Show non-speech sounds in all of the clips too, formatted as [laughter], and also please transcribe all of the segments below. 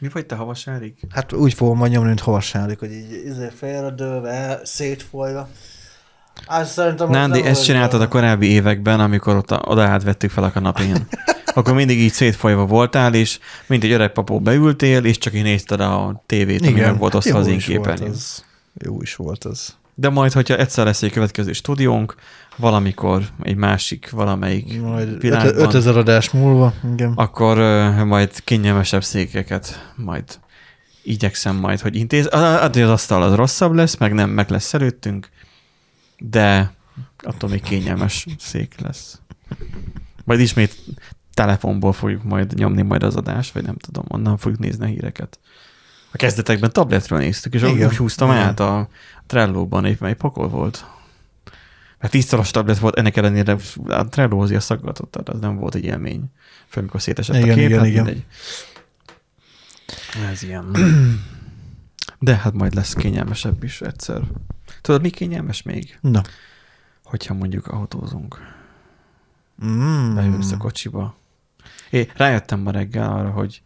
Mi vagy te havasárig? Hát úgy fogom majd nyomni, mint havassárik, hogy így izé félredőve, szétfolyva. Azt szerintem Nándi, ezt csináltad a korábbi években, amikor ott a, oda átvettük fel a kanapén. [laughs] Akkor mindig így szétfolyva voltál, és mint egy öreg papó beültél, és csak így nézted a tévét, ami meg volt osztva jó az én képernyőn. az. Jó is volt az. De majd, hogyha egyszer lesz egy következő stúdiónk, valamikor egy másik, valamelyik Majd világban, 5000 adás múlva, igen. akkor uh, majd kényelmesebb székeket majd igyekszem majd, hogy intéz. Addig az asztal az rosszabb lesz, meg nem meg lesz előttünk, de attól még kényelmes szék lesz. Majd ismét telefonból fogjuk majd nyomni majd az adást, vagy nem tudom, onnan fogjuk nézni a híreket. A kezdetekben tabletről néztük, és Igen. Igen. úgy húztam Igen. át a Trello-ban, éppen egy pokol volt. Mert tízszoros tablet volt, ennek ellenére a Trello-hoz ilyen szaggatott, az nem volt egy élmény. Főleg, amikor szétesett Igen, a kép, igen, hát igen. mindegy. Ez ilyen. De hát majd lesz kényelmesebb is egyszer. Tudod, mi kényelmes még? Na. Hogyha mondjuk autózunk. Mm. Beülsz a kocsiba. É, rájöttem ma reggel arra, hogy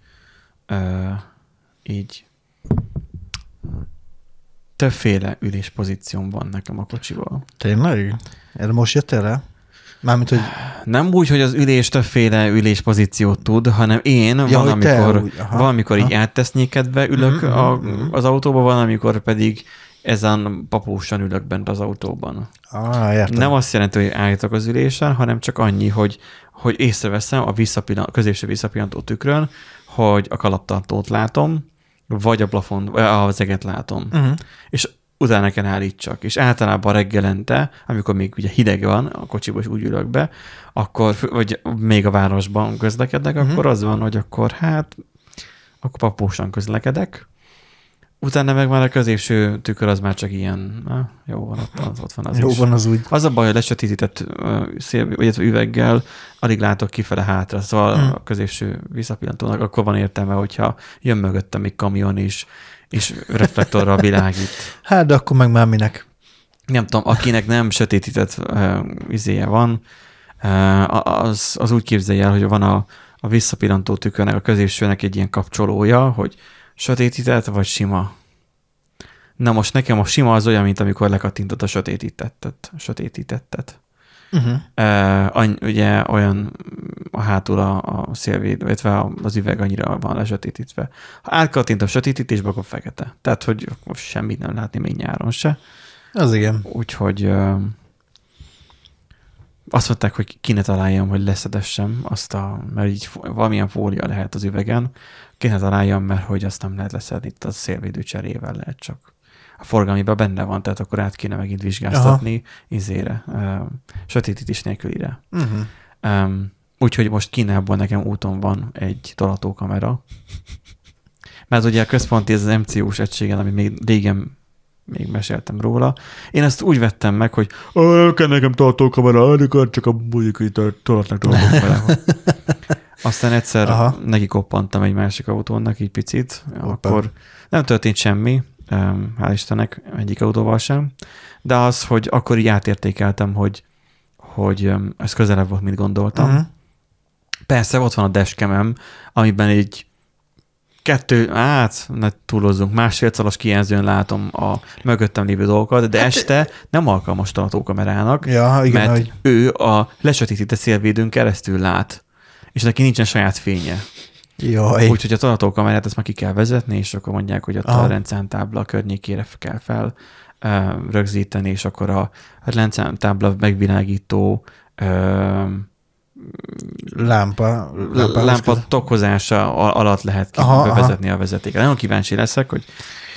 ö, így többféle üléspozícióm van nekem a kocsival. Tényleg? Erre most jöttél rá? Mármint, hogy Nem úgy, hogy az ülés többféle üléspozíciót tud, hanem én Ja, van, amikor, úgy, aha, valamikor így aha. áttesznyékedve ülök Mhm, a, mhm. az autóba, van, amikor pedig ezen papósan ülök bent az autóban. ah, értem. Nem azt jelenti, hogy állítok az ülésen, hanem csak annyi, hogy, hogy észreveszem a visszapillan- középső visszapillantó tükrön, hogy a kalaptartót látom, vagy a plafon, az eget látom. Uh-huh. És utána kell állítsak. És általában reggelente, amikor még ugye hideg van, a kocsiba is úgy ülök be, akkor, vagy még a városban közlekedek, Mhm. uh-huh. akkor az van, hogy akkor hát, akkor papósan közlekedek, utána meg már a középső tükör az már csak ilyen, na, jó van, ott, az, ott van az Jó is. van az úgy. Az a baj, hogy lesötétített szél, illetve üveggel alig látok kifele hátra, szóval Mm. a középső visszapillantónak akkor van értelme, hogyha jön mögöttem egy kamion is, és reflektorral világít. [laughs] Hát, de akkor meg már minek? Nem tudom, akinek nem sötétített uh, izéje van, uh, az, az úgy képzelje el, hogy van a, a visszapillantó tükörnek, a középsőnek egy ilyen kapcsolója, hogy sötétített vagy sima. Na most nekem a sima az olyan, mint amikor lekattintod a sötétítettet. sötétítettet. Uh-huh. Uh, any, ugye olyan a hátul a, a szélvéd, illetve az üveg annyira van lesötétítve. Ha átkattint a sötétítésbe, akkor fekete. Tehát, hogy semmit nem látni még nyáron se. Az igen. Úgyhogy uh, azt mondták, hogy ki ne találjam, hogy leszedessem azt a, mert így valamilyen fólia lehet az üvegen, ki ne találjam, mert hogy azt nem lehet leszedni, itt a szélvédő cserével lehet csak. A forgalmiban benne van, tehát akkor át kéne megint vizsgáztatni izére, uh, sötétítés nélkülire. Uh-huh. Um, úgyhogy most Kínában nekem úton van egy tolatókamera. Mert ugye a központi ez az MCU-s egységen, ami még régen még meséltem róla. Én ezt úgy vettem meg, hogy "Ó, nem kell nekem tolatókamera, amikor csak a mondjuk, hogy to- tolatnak tolatókamerával. [laughs] Aztán egyszer Aha. Neki koppantam egy másik autónak egy picit, Hoppá. akkor nem történt semmi, em, hál' Istennek egyik autóval sem, de az, hogy akkor így átértékeltem, hogy, hogy ez közelebb volt, mint gondoltam. Uh-huh. Persze ott van a dashcamem, amiben egy kettő, hát ne túlozzunk, másfél szalas kijelzőn látom a mögöttem lévő dolgokat, de este nem alkalmas tartókamerának, Ja, igen, mert hogy ő a lesötétített szélvédőn keresztül lát, és neki nincsen saját fénye. jaj. Úgyhogy a tartókamerát ezt már ki kell vezetni, és akkor mondják, hogy ott Aha. a rendszámtábla környékére kell fel ö, rögzíteni, és akkor a rendszámtábla megvilágító ö, lámpa. lámpa közel. tokozása alatt lehet bevezetni a vezetéket. Nagyon kíváncsi leszek, hogy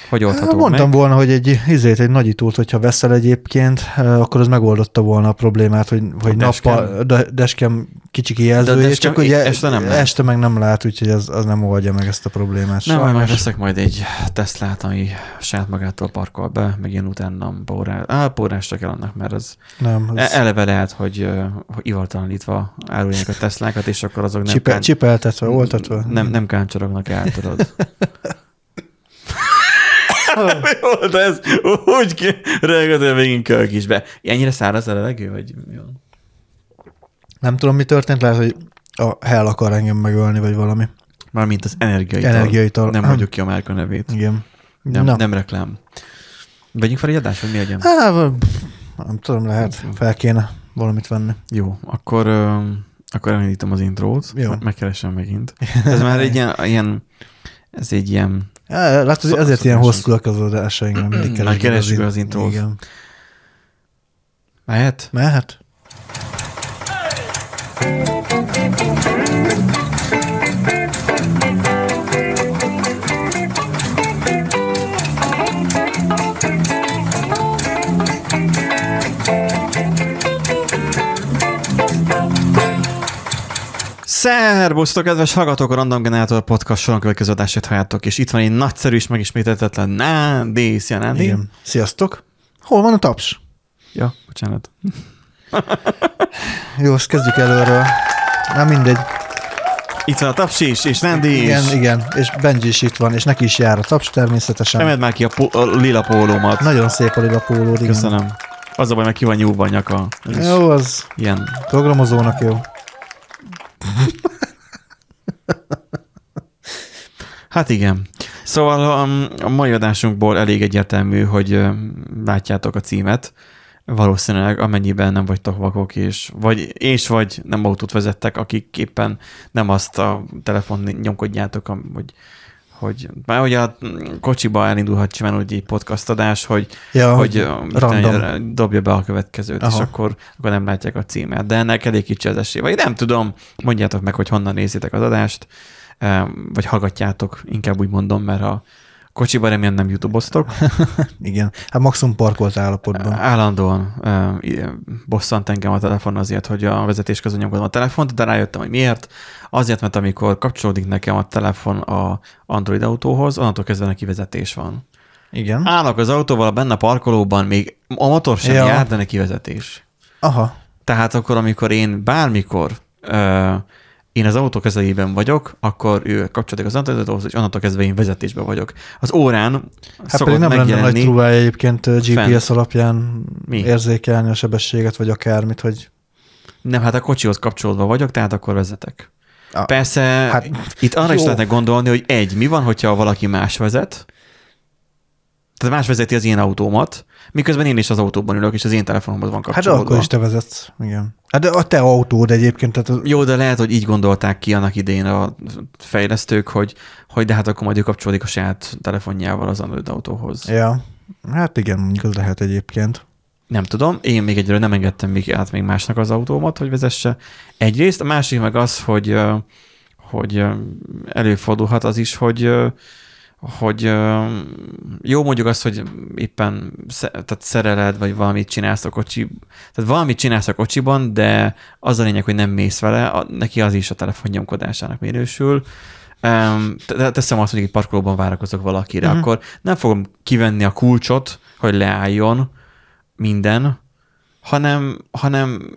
hogy oldható Mondtam meg. volna, hogy egy izét, egy nagyítót, hogyha veszel egyébként, eh, akkor az megoldotta volna a problémát, hogy, hogy dashcam? nappal, de, dashcam kicsi kijelzője, De a dashcam csak ugye este nem lát. este meg nem lát, úgyhogy az, az nem oldja meg ezt a problémát. Nem, majd sajnos. veszek majd egy Teslát, ami saját magától parkol be, meg én utána pórás. Á, pórásra kell annak, mert az nem, az e- eleve lehet, hogy, hogy ivaltalanítva árulják a Teslákat, és akkor azok nem, csipe, kán- csipeltetve, oltatva. nem, nem káncsorognak el, tudod. [laughs] [laughs] Mi volt ez? Úgy ki, rögtön végig kölk is be. Ennyire száraz a levegő, vagy mi van? Nem tudom, mi történt, lehet, hogy a hell akar engem megölni, vagy valami. Mármint az energiaital. Energiaital. Nem mondjuk ki a márka nevét. Igen. Nem, Na. nem reklám. Vegyünk fel egy adást, vagy mi legyen? Pff, nem tudom, lehet. Fel kéne valamit venni. Jó, akkor, akkor elindítom az intrót. Jó. Meg- Megkeresem megint. Ez már egy ilyen, ilyen ez egy ilyen, Ja, látod, Szok- ezért ilyen hosszúak az adásaink, nem mindig keresjük keressük in- az intrót. Igen. mehet? Mehet? Szerbusztok, kedves hallgatók, a Random Generator podcast soron következő adását halljátok, és itt van egy nagyszerű és megismételhetetlen Nándi, szia Nándi. Igen. Sziasztok. Hol van a taps? Ja, bocsánat. [laughs] Jó, azt kezdjük előről. Na mindegy. Itt van a Tapsi is, és Nándi is. Igen, igen. És Benji is itt van, és neki is jár a taps természetesen. Emeld már ki a, po- a lila pólómat. Nagyon szép a lila pólód, igen. Köszönöm. Az a baj, meg ki van nyúlva a nyaka. Ez Jó, az Ilyen. programozónak jó. [laughs] Hát igen. Szóval um, a mai adásunkból elég egyértelmű, hogy um, látjátok a címet. Valószínűleg amennyiben nem vagytok vakok, és vagy, és vagy nem autót vezettek, akik éppen nem azt a telefon nyomkodjátok, hogy hogy már ugye a kocsiba elindulhat simán úgy egy podcast adás, hogy, Ja, hogy random. dobja be a következőt, Aha. és akkor, akkor nem látják a címet. De ennek elég kicsi az esély. Vagy nem tudom, mondjátok meg, hogy honnan nézitek az adást, vagy hallgatjátok, inkább úgy mondom, mert a kocsiban remélem nem youtube-oztok. [laughs] Igen. Hát maximum parkolt állapotban. Állandóan i- bosszant engem a telefon azért, hogy a vezetés közben nyomkodom a telefont, de rájöttem, hogy miért. Azért, mert amikor kapcsolódik nekem a telefon a Android autóhoz, onnantól kezdve neki vezetés van. Igen. Állok az autóval benne a parkolóban, még a motor sem Ja. jár, de neki vezetés. Aha. Tehát akkor, amikor én bármikor ö, én az autó közelében vagyok, akkor ő kapcsolódik az Androidhoz, és onnantól kezdve én vezetésben vagyok. Az órán Hát pedig nem lenne nagy trúvája egyébként GPS Fent. alapján Mi? érzékelni a sebességet, vagy akármit, hogy nem, hát a kocsihoz kapcsolódva vagyok, tehát akkor vezetek. Ah, Persze, hát, itt arra is jó. lehetne gondolni, hogy egy, mi van, hogyha valaki más vezet, tehát más vezeti az én autómat, miközben én is az autóban ülök, és az én telefonomhoz van hát kapcsolódva. akkor is te vezetsz. Igen. Hát de a te autód egyébként, tehát az, Jó, de lehet, hogy így gondolták ki annak idején a fejlesztők, hogy, hogy de hát akkor majd ő kapcsolódik a saját telefonjával az Android autóhoz. ja. Hát igen, mondjuk az lehet egyébként. Nem tudom, én még egyről nem engedtem még át még másnak az autómat, hogy vezesse. Egyrészt, a másik meg az, hogy, hogy előfordulhat az is, hogy hogy jó mondjuk az, hogy éppen tehát szereled, vagy valamit csinálsz a kocsi, tehát valamit csinálsz a kocsiban, de az a lényeg, hogy nem mész vele, a, neki az is a telefon nyomkodásának minősül. Teszem azt, hogy egy parkolóban várakozok valakire, uh-huh. akkor nem fogom kivenni a kulcsot, hogy leálljon minden, hanem, hanem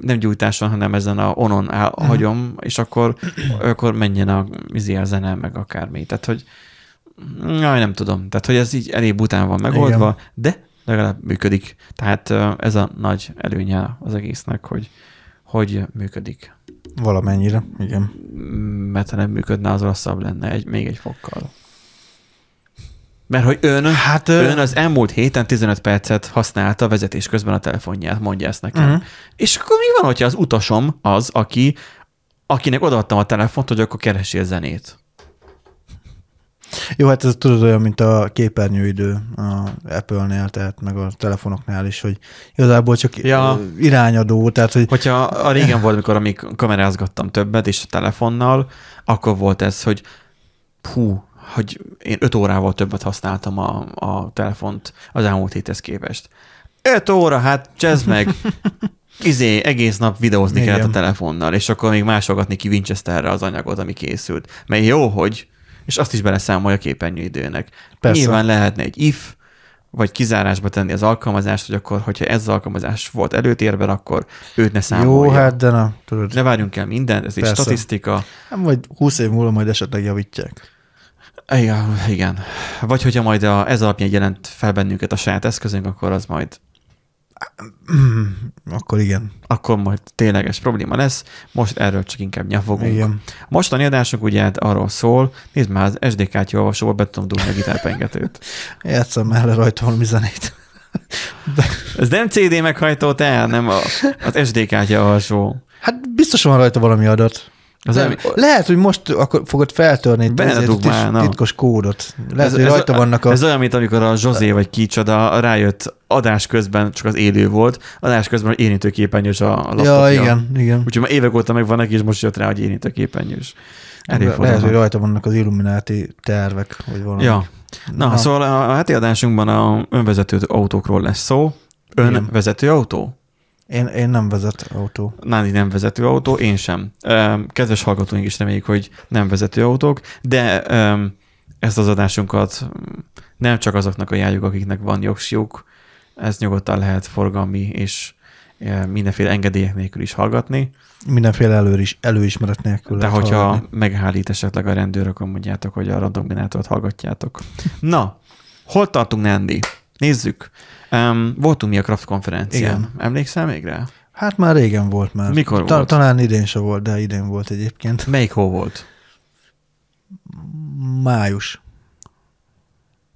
nem gyújtáson, hanem ezen a onon áll, uh-huh. hagyom, és akkor, akkor menjen a, izé a zene, meg akármi. Tehát, hogy jaj, nem tudom. Tehát, hogy ez így elég bután van megoldva, Igen. de legalább működik. Tehát ez a nagy előnye az egésznek, hogy, hogy működik. Valamennyire, igen. Mert ha nem működne, az rosszabb lenne egy, még egy fokkal. Mert hogy ön, Hát, ön az elmúlt héten 15 percet használta vezetés közben a telefonját, mondja ezt nekem. Uh-huh. És akkor mi van, hogyha az utasom az, aki, akinek odaadtam a telefont, hogy akkor keresél zenét? Jó, hát ez tudod olyan, mint a képernyőidő a Apple-nél, tehát meg a telefonoknál is, hogy igazából csak Ja. irányadó, tehát hogy Hogyha a régen volt, amikor amíg kamerázgattam többet, és a telefonnal, akkor volt ez, hogy hú, hogy én öt órával többet használtam a, a telefont az elmúlt héthez képest. Öt óra, hát csezd meg! [laughs] Izé, egész nap videózni Igen. kellett a telefonnal, és akkor még másolgatni ki Winchesterre az anyagot, ami készült. Mert jó, hogy, és azt is beleszámolja a képernyőidőnek. Persze. Nyilván lehetne egy if, vagy kizárásba tenni az alkalmazást, hogy akkor, hogyha ez az alkalmazás volt előtérben, akkor őt ne számolja. jó, hát de na, tudod. Ne várjunk el mindent, ez egy statisztika. Nem, vagy 20 év múlva majd esetleg javítják. Igen, igen. Vagy hogyha majd a, ez alapján jelent fel bennünket a saját eszközünk, akkor az majd [clears throat] Akkor igen. akkor majd tényleges probléma lesz. Most erről csak inkább nyafogunk. Igen. A mostani adásunk ugye hát arról szól, nézd már, az SD kártya olvasóba be tudom dugni a gitárpengetőt. [laughs] Játszom el rajta valami zenét. [laughs] Ez nem CD meghajtó tehát, nem a, az SD kártya olvasó. Hát biztos van rajta valami adat. Az Nem, elmi- lehet, hogy most akkor fogod feltörni ezért már, tis- titkos kódot. Lehet, hogy rajta vannak a... Ez olyan, mint amikor a Zsozé vagy kicsoda rájött adás közben, csak az élő volt, adás közben hogy érintőképernyős a, a laptopja. Ja, igen, igen. Úgyhogy már évek óta meg vannak, és most jött rá, hogy érintőképernyős. Lehet, hogy rajta vannak az Illuminati tervek, vagy valami. Ja. Na, Na. Szóval a heti adásunkban a önvezető autókról lesz szó. Önvezető autó? Én, én nem vezet autó. Nádi nem vezető autó, én sem. Kedves hallgatóink is reméljük, hogy nem vezető autók, de ezt az adásunkat nem csak azoknak a járjuk, akiknek van jogsjuk, ez nyugodtan lehet forgalmi és mindenféle engedélyek nélkül is hallgatni, Mindenféle előis, előismeret nélkül. de hogyha hallgatni. megállít esetleg a rendőr, akkor mondjátok, hogy a randominátort hallgatjátok. Na, hol tartunk, Nandi? Nézzük. Um, voltunk mi a Kraft konferencián. Igen. Emlékszel még rá? Hát már régen volt már. Mikor Ta, volt? Talán idén se volt, de idén volt egyébként. Melyik hó volt? Május.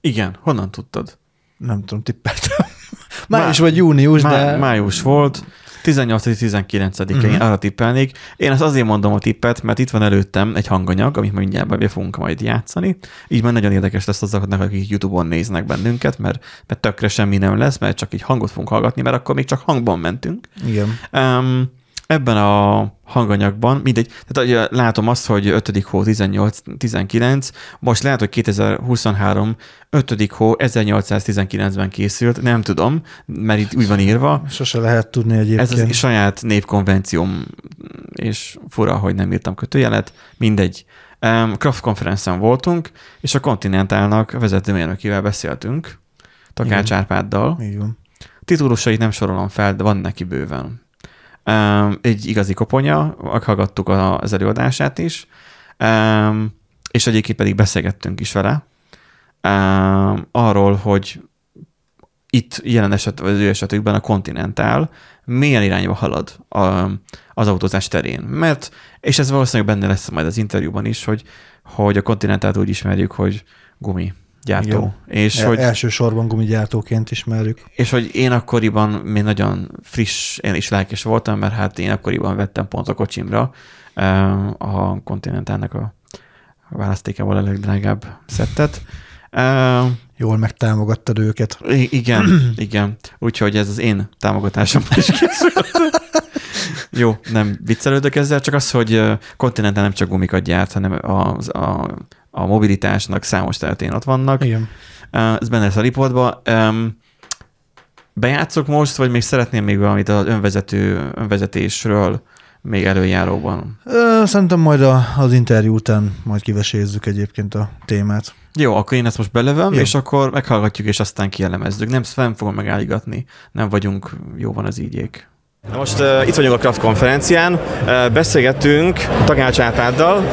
Igen, honnan tudtad? Nem tudom, tippeltem. [laughs] Május Má- vagy június, Má- de... Május volt, 18-19-én Mhm. uh-huh. arra tippelnék. Én azt azért mondom a tippet, mert itt van előttem egy hanganyag, amit mindjárt be fogunk majd játszani. Így már nagyon érdekes lesz azoknak, akik YouTube-on néznek bennünket, mert, mert tökre semmi nem lesz, mert csak így hangot fogunk hallgatni, mert akkor még csak hangban mentünk. Igen. Um, ebben a hanganyagban, mindegy, tehát ugye látom azt, hogy 5. hó 18-19, most lehet, hogy 2023 5. hó 1819-ben készült, nem tudom, mert itt úgy van írva, Sose lehet tudni egyébként. ez az saját névkonvencióm, és fura, hogy nem írtam kötőjelet, mindegy. Kraft konferencen voltunk, és a Continentalnak vezetőmérnökével beszéltünk, Takács Igen. Árpáddal, Így van. Titulusait nem sorolom fel, de van neki bőven. Egy igazi koponya, hallgattuk a- az előadását is, és egyébként pedig beszélgettünk is vele. Arról, hogy itt jelen eset, az ő esetükben a Continental milyen irányba halad a, az autózás terén. Mert, és ez valószínűleg benne lesz majd az interjúban is, hogy, hogy a Continentalt úgy ismerjük, hogy gumi gyártó. Igen. És El, hogy Elsősorban gumigyártóként ismerjük. és hogy én akkoriban még nagyon friss, én is lelkes voltam, mert hát én akkoriban vettem pont a kocsimra a Continentalnek a választékával a legdrágább szettet. Jól megtámogattad őket. I- igen, [clears throat] igen. Úgyhogy ez az én támogatásom is készült. [clears throat] Jó, nem viccelődök ezzel, csak az, hogy Continental nem csak gumikat gyárt, hanem az, a, a mobilitásnak számos területén ott vannak. Igen. Ez benne lesz a riportban. Bejátszok most, vagy még szeretném még valamit az önvezető, önvezetésről még előjáróban? Szerintem majd a, az interjú után majd kivesézzük egyébként a témát. Jó, akkor én ezt most belövöm, Jó. és akkor meghallgatjuk, és aztán kielemezzük. Nem, nem fogom megállígatni. Nem vagyunk, jó van az ígyék. Most uh, itt vagyunk a Kraft konferencián, uh, beszélgettünk Tagács Árpáddal,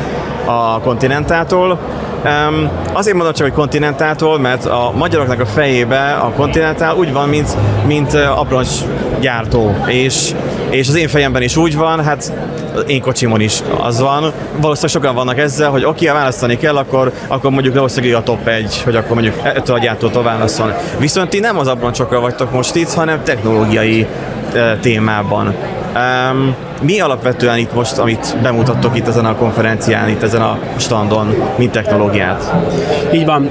a Continentától. Um, azért mondom csak, hogy Continentától, mert a magyaroknak a fejébe a Continental úgy van, mint, mint abroncs gyártó, és, és az én fejemben is úgy van, hát az én kocsimon is az van. Valószínűleg sokan vannak ezzel, hogy oké, ha választani kell, akkor, akkor mondjuk valószínűleg a top 1, hogy akkor mondjuk ettől a gyártótól válaszol. Viszont ti nem az abroncsokkal vagytok most itt, hanem technológiai témában. Um, mi alapvetően itt most, amit bemutattok itt ezen a konferencián, itt ezen a standon, mint technológiát? Így van.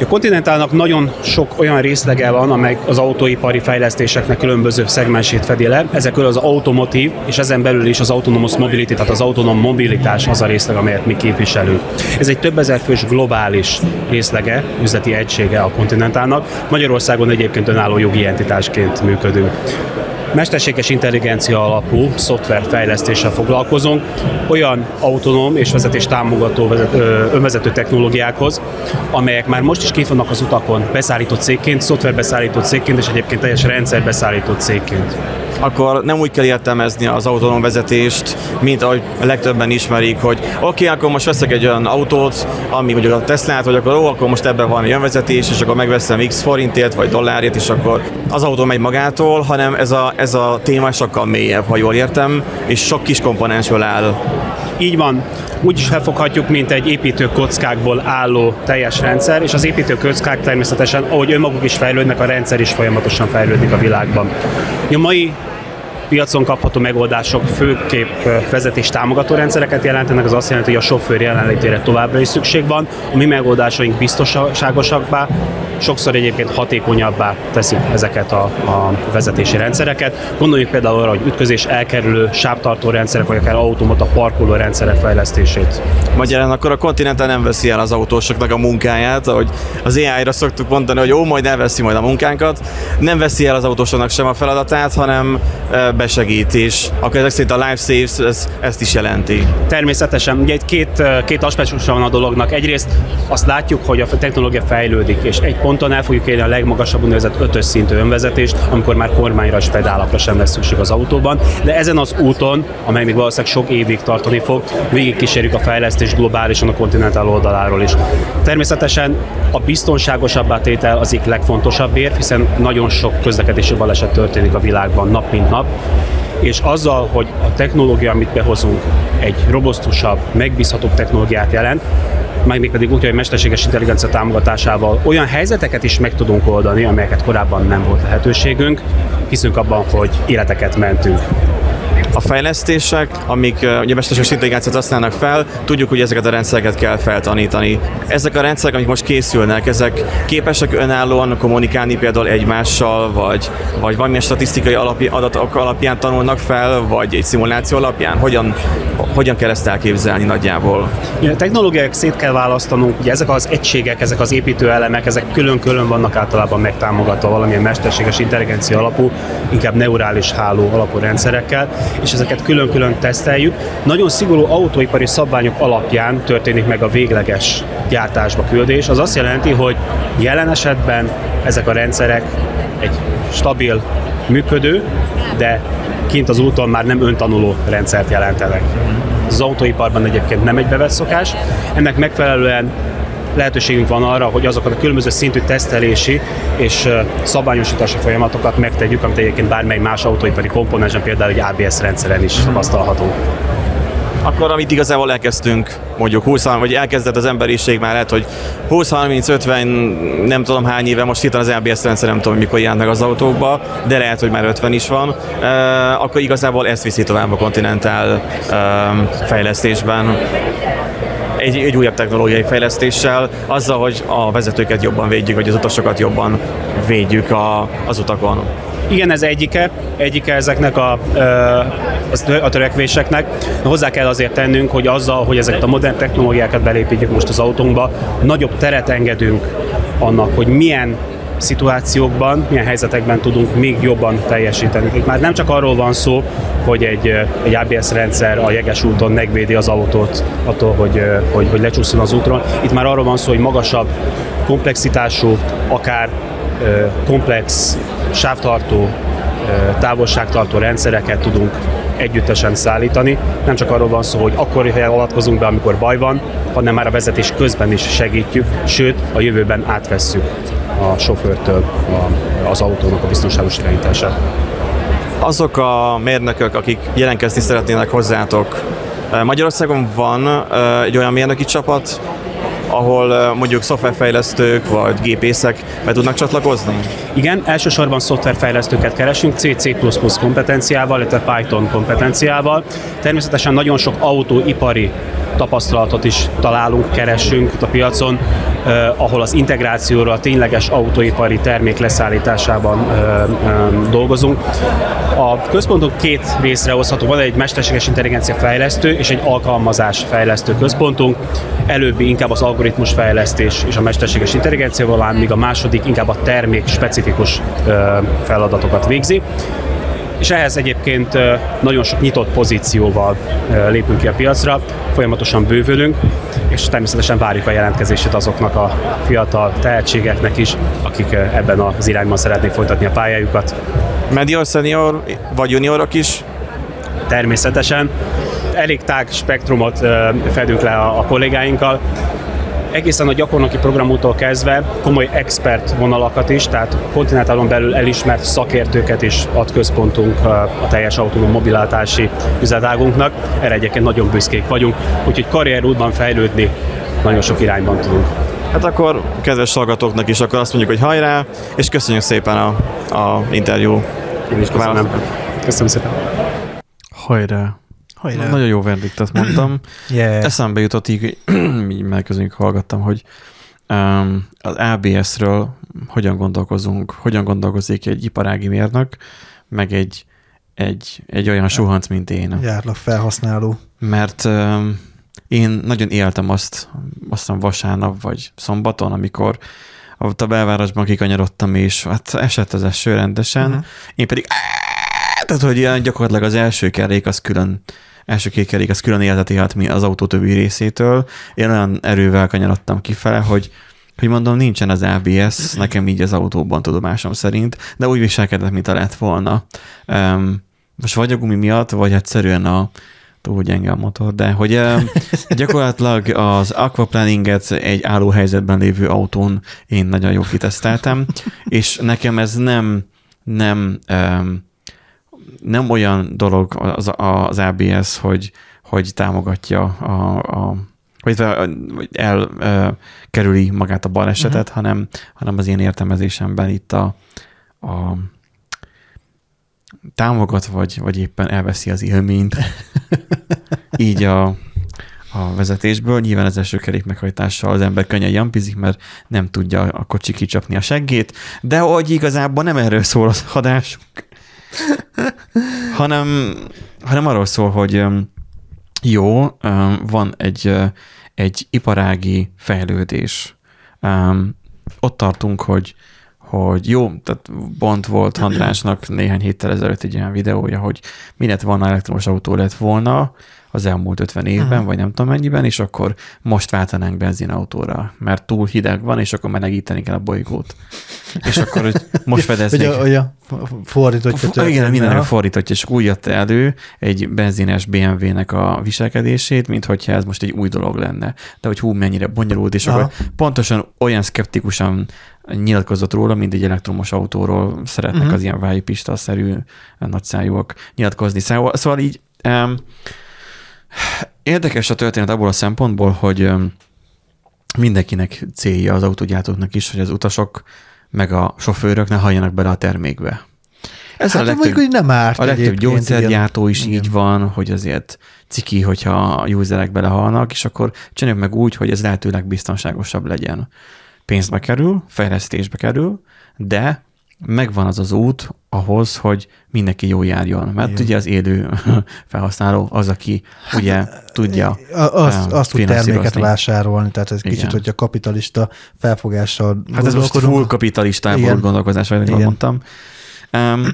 A Continentalnak nagyon sok olyan részlege van, amely az autóipari fejlesztéseknek különböző szegmensét fedi le. Ezek közül az automotív, és ezen belül is az autonomous mobility, tehát az autonóm mobilitás az a részleg, amelyet mi képviselünk. Ez egy több ezer fős globális részlege, üzleti egysége a Continentalnak. Magyarországon egyébként önálló jogi entitásként működünk mesterséges intelligencia alapú szoftverfejlesztéssel foglalkozunk, olyan autonóm és vezetés támogató vezet, önvezető technológiákhoz, amelyek már most is kint vannak az utakon, beszállított cégként, szoftverbeszállított cégként, és egyébként teljes rendszerbeszállított cégként. Akkor nem úgy kell értelmezni az autonóm vezetést, mint ahogy legtöbben ismerik, hogy oké, okay, akkor most veszek egy olyan autót, ami mondjuk a Teslát, hogy akkor ó, akkor most ebben van olyan vezetés, és akkor megveszem x forintért, vagy dollárért, és akkor az autó megy magától, hanem ez a, ez a téma sokkal mélyebb, ha jól értem, és sok kis komponensből áll. Így van. Úgy is felfoghatjuk, mint egy építő kockákból álló teljes rendszer, és az építő kockák természetesen, ahogy önmaguk is fejlődnek, a rendszer is folyamatosan fejlődik a világban. A mai piacon kapható megoldások főképp vezetés támogató rendszereket jelentenek, az azt jelenti, hogy a sofőr jelenlétére továbbra is szükség van. A mi megoldásaink biztonságosabbá, sokszor egyébként hatékonyabbá teszik ezeket a, a vezetési rendszereket. Gondoljuk például arra, hogy ütközés elkerülő sávtartó rendszerek, vagy akár automata parkoló rendszerek fejlesztését. Magyarán akkor a kontinenten nem veszi el az autósoknak a munkáját, ahogy az AI-ra szoktuk mondani, hogy jó, majd elveszi majd a munkánkat. Nem veszi el az autósoknak sem a feladatát, hanem besegít, és akkor ezek szerint a Life Saves ez, ezt is jelenti. Természetesen, ugye egy két, két aspektusa van a dolognak. Egyrészt azt látjuk, hogy a technológia fejlődik, és egy ponton el fogjuk érni a legmagasabb úgynevezett ötös szintű önvezetést, amikor már kormányra és pedálakra sem lesz szükség az autóban, de ezen az úton, amely még valószínűleg sok évig tartani fog, végig kísérjük a fejlesztés globálisan a kontinentál oldaláról is. Természetesen a biztonságosabb tétel az egyik legfontosabb ér, hiszen nagyon sok közlekedési baleset történik a világban nap mint nap, és azzal, hogy a technológia, amit behozunk, egy robosztusabb, megbízhatóbb technológiát jelent, meg még pedig úgy, hogy mesterséges intelligencia támogatásával olyan helyzeteket is meg tudunk oldani, amelyeket korábban nem volt lehetőségünk. Hiszünk abban, hogy életeket mentünk a fejlesztések, amik ugye mesterséges intelligenciát használnak fel, tudjuk, hogy ezeket a rendszereket kell feltanítani. Ezek a rendszerek, amik most készülnek, ezek képesek önállóan kommunikálni például egymással, vagy, vagy valamilyen statisztikai alapi, adatok alapján tanulnak fel, vagy egy szimuláció alapján? Hogyan, hogyan kell ezt elképzelni nagyjából? A technológiák szét kell választanunk, ugye ezek az egységek, ezek az építőelemek, ezek külön-külön vannak általában megtámogatva valamilyen mesterséges intelligencia alapú, inkább neurális háló alapú rendszerekkel, és ezeket külön-külön teszteljük. Nagyon szigorú autóipari szabványok alapján történik meg a végleges gyártásba küldés. Az azt jelenti, hogy jelen esetben ezek a rendszerek egy stabil, működő, de kint az úton már nem öntanuló rendszert jelentenek. Az autóiparban egyébként nem egy bevett szokás. Ennek megfelelően lehetőségünk van arra, hogy azokat a különböző szintű tesztelési és szabályosítási folyamatokat megtegyük, amit egyébként bármely más autóipari komponensen, például egy ABS rendszeren is tapasztalható. Akkor amit igazából elkezdtünk, mondjuk 20, vagy elkezdett az emberiség már lehet, hogy 20-30-50, nem tudom hány éve, most itt az ABS rendszer, nem tudom, mikor jelent meg az autókba, de lehet, hogy már 50 is van, akkor igazából ezt viszi tovább a kontinentál fejlesztésben egy, egy újabb technológiai fejlesztéssel, azzal, hogy a vezetőket jobban védjük, vagy az utasokat jobban védjük a, az utakon. Igen, ez egyike, egyike ezeknek a, a törekvéseknek. Hozzá kell azért tennünk, hogy azzal, hogy ezeket a modern technológiákat belépítjük most az autónkba, nagyobb teret engedünk annak, hogy milyen szituációkban, milyen helyzetekben tudunk még jobban teljesíteni. Itt már nem csak arról van szó, hogy egy, egy ABS rendszer a jeges úton megvédi az autót attól, hogy, hogy, hogy lecsúszson az útról. Itt már arról van szó, hogy magasabb komplexitású, akár komplex sávtartó, távolságtartó rendszereket tudunk együttesen szállítani. Nem csak arról van szó, hogy akkor avatkozunk be, amikor baj van, hanem már a vezetés közben is segítjük, sőt, a jövőben átvesszük a sofőrtől az autónak a biztonságos irányítását. Azok a mérnökök, akik jelentkezni szeretnének hozzátok, Magyarországon van egy olyan mérnöki csapat, ahol mondjuk szoftverfejlesztők vagy gépészek be tudnak csatlakozni? Igen, elsősorban szoftverfejlesztőket keresünk, C++ kompetenciával, illetve Python kompetenciával. Természetesen nagyon sok autóipari tapasztalatot is találunk, keresünk a piacon, ahol az integrációra, a tényleges autóipari termék leszállításában dolgozunk. A központunk két részre hozható, van egy mesterséges intelligencia fejlesztő és egy alkalmazás fejlesztő központunk. Előbbi inkább az algoritmus fejlesztés és a mesterséges intelligencia, míg a második inkább a termék specifikus feladatokat végzi és ehhez egyébként nagyon sok nyitott pozícióval lépünk ki a piacra, folyamatosan bővülünk, és természetesen várjuk a jelentkezését azoknak a fiatal tehetségeknek is, akik ebben az irányban szeretnék folytatni a pályájukat. medior, senior, vagy juniorok is? Természetesen. Elég tág spektrumot fedünk le a kollégáinkkal. Egészen a gyakornoki programútól kezdve komoly expert vonalakat is, tehát kontinentálon belül elismert szakértőket is ad központunk a teljes autonóm mobilitási üzletágunknak. Erre egyébként nagyon büszkék vagyunk, úgyhogy karrierútban fejlődni nagyon sok irányban tudunk. Hát akkor kedves hallgatóknak is akkor azt mondjuk, hogy hajrá, és köszönjük szépen a, a interjú. Én is köszönöm. Köszönöm szépen. Hajrá. Hajrá. Nagyon jó verdiktet mondtam. [clears throat] Yeah. Eszembe jutott így, [clears throat] így megközünk hallgattam, hogy um, az ABS-ről hogyan gondolkozunk, hogyan gondolkozik egy iparági mérnök, meg egy, egy, egy olyan suhanc, mint én. Járlak felhasználó. Mert um, én nagyon éltem azt, azt hiszem vasárnap vagy szombaton, amikor ott a belvárosban kikanyarodtam, és hát esett az eső rendesen, uh-huh. én pedig tehát, hogy ilyen gyakorlatilag az első kerék az külön, első két kerék az külön életet élt az autó többi részétől. Én olyan erővel kanyarodtam kifele, hogy hogy mondom, nincsen az ABS, nekem így az autóban tudomásom szerint, de úgy viselkedett, mint a lett volna. Um, most vagy a gumi miatt, vagy egyszerűen a túl gyenge a motor, de hogy um, [laughs] gyakorlatilag az aquaplaninget egy álló helyzetben lévő autón én nagyon jól kiteszteltem, és nekem ez nem, nem um, nem olyan dolog az, az ABS, hogy, hogy támogatja a, a vagy, elkerüli magát a balesetet, uh-huh. hanem, hanem az én értelmezésemben itt a, a támogat, vagy, vagy éppen elveszi az élményt. [laughs] Így a, a vezetésből. Nyilván az első kerék meghajtással az ember könnyen jampizik, mert nem tudja a kocsi kicsapni a seggét, de hogy igazából nem erről szól az adásunk, hanem, hanem arról szól, hogy jó, van egy, egy iparági fejlődés. Ott tartunk, hogy, hogy jó, tehát Bont volt Andrásnak néhány héttel ezelőtt egy olyan videója, hogy mi lett volna elektromos autó lett volna az elmúlt 50 évben, uh-huh. vagy nem tudom mennyiben, és akkor most váltanánk benzinautóra, mert túl hideg van, és akkor melegíteni kell a bolygót. És akkor hogy most [laughs] fedeznék. Ugye, ugye fordítottja. F- igen, mindenre fordítottja, és úgy jött elő egy benzines BMW-nek a viselkedését, mint hogyha ez most egy új dolog lenne. De hogy hú, mennyire bonyolult, és Aha. akkor pontosan olyan szkeptikusan nyilatkozott róla, mint egy elektromos autóról szeretnek uh-huh. az ilyen vájpista-szerű nagyszájúak nyilatkozni. Szóval, szóval így um, érdekes a történet abból a szempontból, hogy mindenkinek célja az autógyártóknak is, hogy az utasok meg a sofőrök ne halljanak bele a termékbe. Ez hát a legtöbb, hogy nem árt a legtöbb gyógyszergyártó is igen. így van, hogy azért ciki, hogyha a userek belehalnak, és akkor csináljuk meg úgy, hogy ez lehetőleg biztonságosabb legyen. Pénzbe kerül, fejlesztésbe kerül, de megvan az az út ahhoz, hogy mindenki jó járjon. Mert Igen. ugye az élő [laughs] felhasználó az, aki hát, ugye tudja Azt, azt tud terméket vásárolni, tehát ez Igen. kicsit, hogyha kapitalista felfogással Hát ez most full kapitalista gondolkozás, vagy mondtam. Um, [clears throat]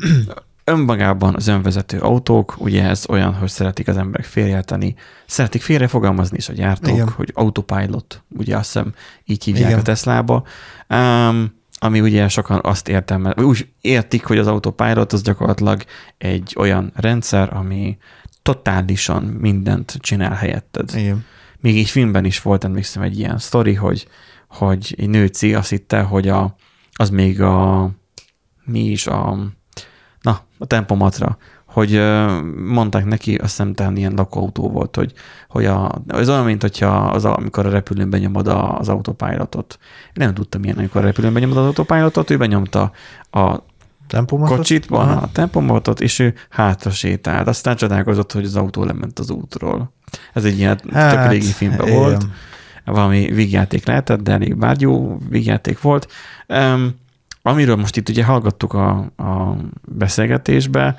önmagában az önvezető autók, ugye ez olyan, hogy szeretik az emberek félreérteni, szeretik félrefogalmazni is a gyártók, Igen. hogy autopilot, ugye azt hiszem így hívják Igen. a Teslába, um, ami ugye sokan azt értem, úgy értik, hogy az autopilot az gyakorlatilag egy olyan rendszer, ami totálisan mindent csinál helyetted. Igen. Még egy filmben is volt, emlékszem, egy ilyen sztori, hogy, hogy egy nőci azt hitte, hogy a, az még a mi is a na, a tempomatra, hogy mondták neki, azt hiszem talán ilyen lakóautó volt, hogy, hogy a, az olyan, mint hogyha az, amikor a repülőn benyomod az. Én nem tudtam ilyen, amikor a repülőn benyomod az autopilotot, ő benyomta a tempomatot? kocsit, van a tempomatot, és ő hátra sétált. Aztán csodálkozott, hogy az autó lement az útról. Ez egy ilyen hát, tök régi filmben igen. volt. Valami vígjáték lehetett, de elég bárgyú vígjáték volt. Um, amiről most itt ugye hallgattuk a, a beszélgetésbe,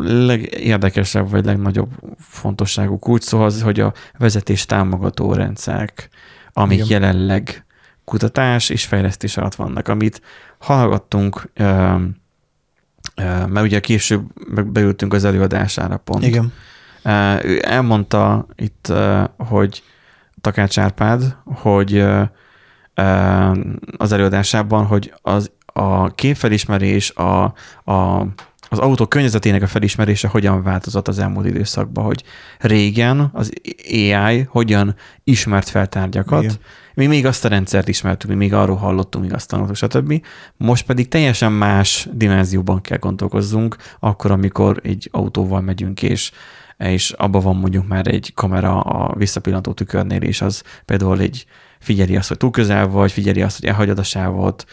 legérdekesebb vagy legnagyobb fontosságú kulcs szó az, hogy a vezetés támogató rendszerek, amik Igen. jelenleg kutatás és fejlesztés alatt vannak, amit hallgattunk, mert ugye később beültünk az előadására pont. Igen. Ő elmondta itt, hogy Takács Árpád, hogy az előadásában, hogy az a képfelismerés, a, a, az autó környezetének a felismerése hogyan változott az elmúlt időszakban, hogy régen az AI hogyan ismert fel tárgyakat, Igen. mi még azt a rendszert ismertük, mi még arról hallottunk, még azt tanultuk, stb. Most pedig teljesen más dimenzióban kell gondolkozzunk, akkor, amikor egy autóval megyünk, és és abban van mondjuk már egy kamera a visszapillantó tükörnél, és az például egy figyeli azt, hogy túl közel vagy, figyeli azt, hogy elhagyod a sávot.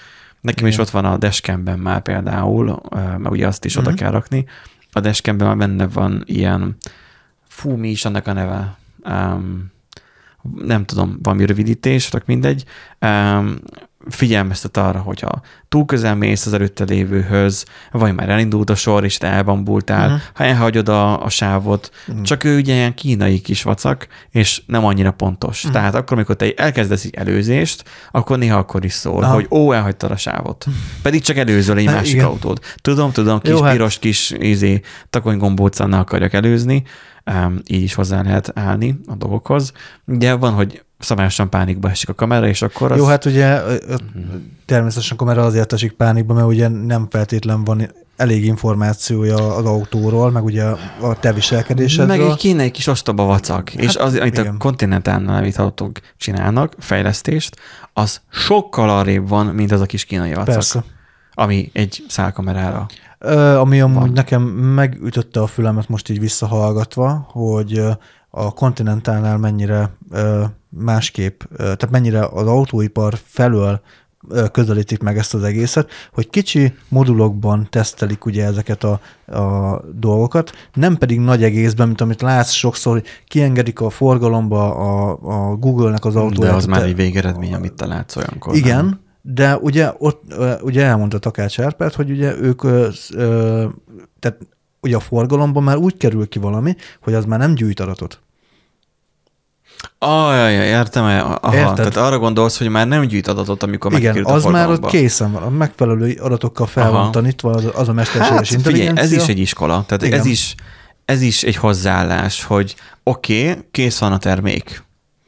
Nekem is Igen. ott van a dashcamben már például, mert ugye azt is oda Mhm. kell rakni. A dashcamben már benne van ilyen, fú, mi is annak a neve? Um, nem tudom, valami rövidítés, tök mindegy. Um, figyelmeztet arra, hogyha túl közel mész az előtte lévőhöz, vagy már elindult a sor, és te elbambultál, uh-huh. ha elhagyod a, a sávot, Mhm. csak ő ugye ilyen kínai kis vacak, és nem annyira pontos. Uh-huh. Tehát akkor, amikor te elkezdesz egy előzést, akkor néha akkor is szól, Aha. Hogy ó, elhagytad a sávot. Pedig csak előzöl egy Hát másik igen. autót. Tudom, tudom, kis Jó, hát- piros kis izé, takonygombóccal ne akarjak előzni, um, így is hozzá lehet állni a dolgokhoz. De van, hogy szabályosan pánikba esik a kamera, és akkor az... Jó, hát ugye Mhm. természetesen a kamera azért esik pánikba, mert ugye nem feltétlen van elég információja az autóról, meg ugye a te viselkedésedről. Meg egy kínai kis ostoba vacak. és az, amit igen. a Continentalnál, amit autók csinálnak, fejlesztést, az sokkal arrébb van, mint az a kis kínai vacak. Persze. Ami egy szálkamerára. Ö, ami amúgy Van. nekem megütötte a fülemet most így visszahallgatva, hogy a Continentalnál mennyire ö, másképp, ö, tehát mennyire az autóipar felől ö, közelítik meg ezt az egészet, hogy kicsi modulokban tesztelik ugye ezeket a, a dolgokat, nem pedig nagy egészben, mint amit látsz sokszor, hogy kiengedik a forgalomba a, a Google-nek az autóját. De az már egy végeredmény, amit te látsz olyankor. igen, nem? de ugye ott ugye elmondta Takács Árpád, hogy ugye ők, ö, ö, tehát ugye a forgalomban már úgy kerül ki valami, hogy az már nem gyűjt adatot. Ah, jaj, jaj, értem. Aha, Érted? Tehát arra gondolsz, hogy már nem gyűjt adatot, amikor Igen, megkerült a az már ott készen van, a megfelelő adatokkal fel Aha. van tanítva az, az a mesterséges Hát figyelj, intelligencia. ez is egy iskola, tehát Igen. ez is, ez is egy hozzáállás, hogy oké, okay, kész van a termék.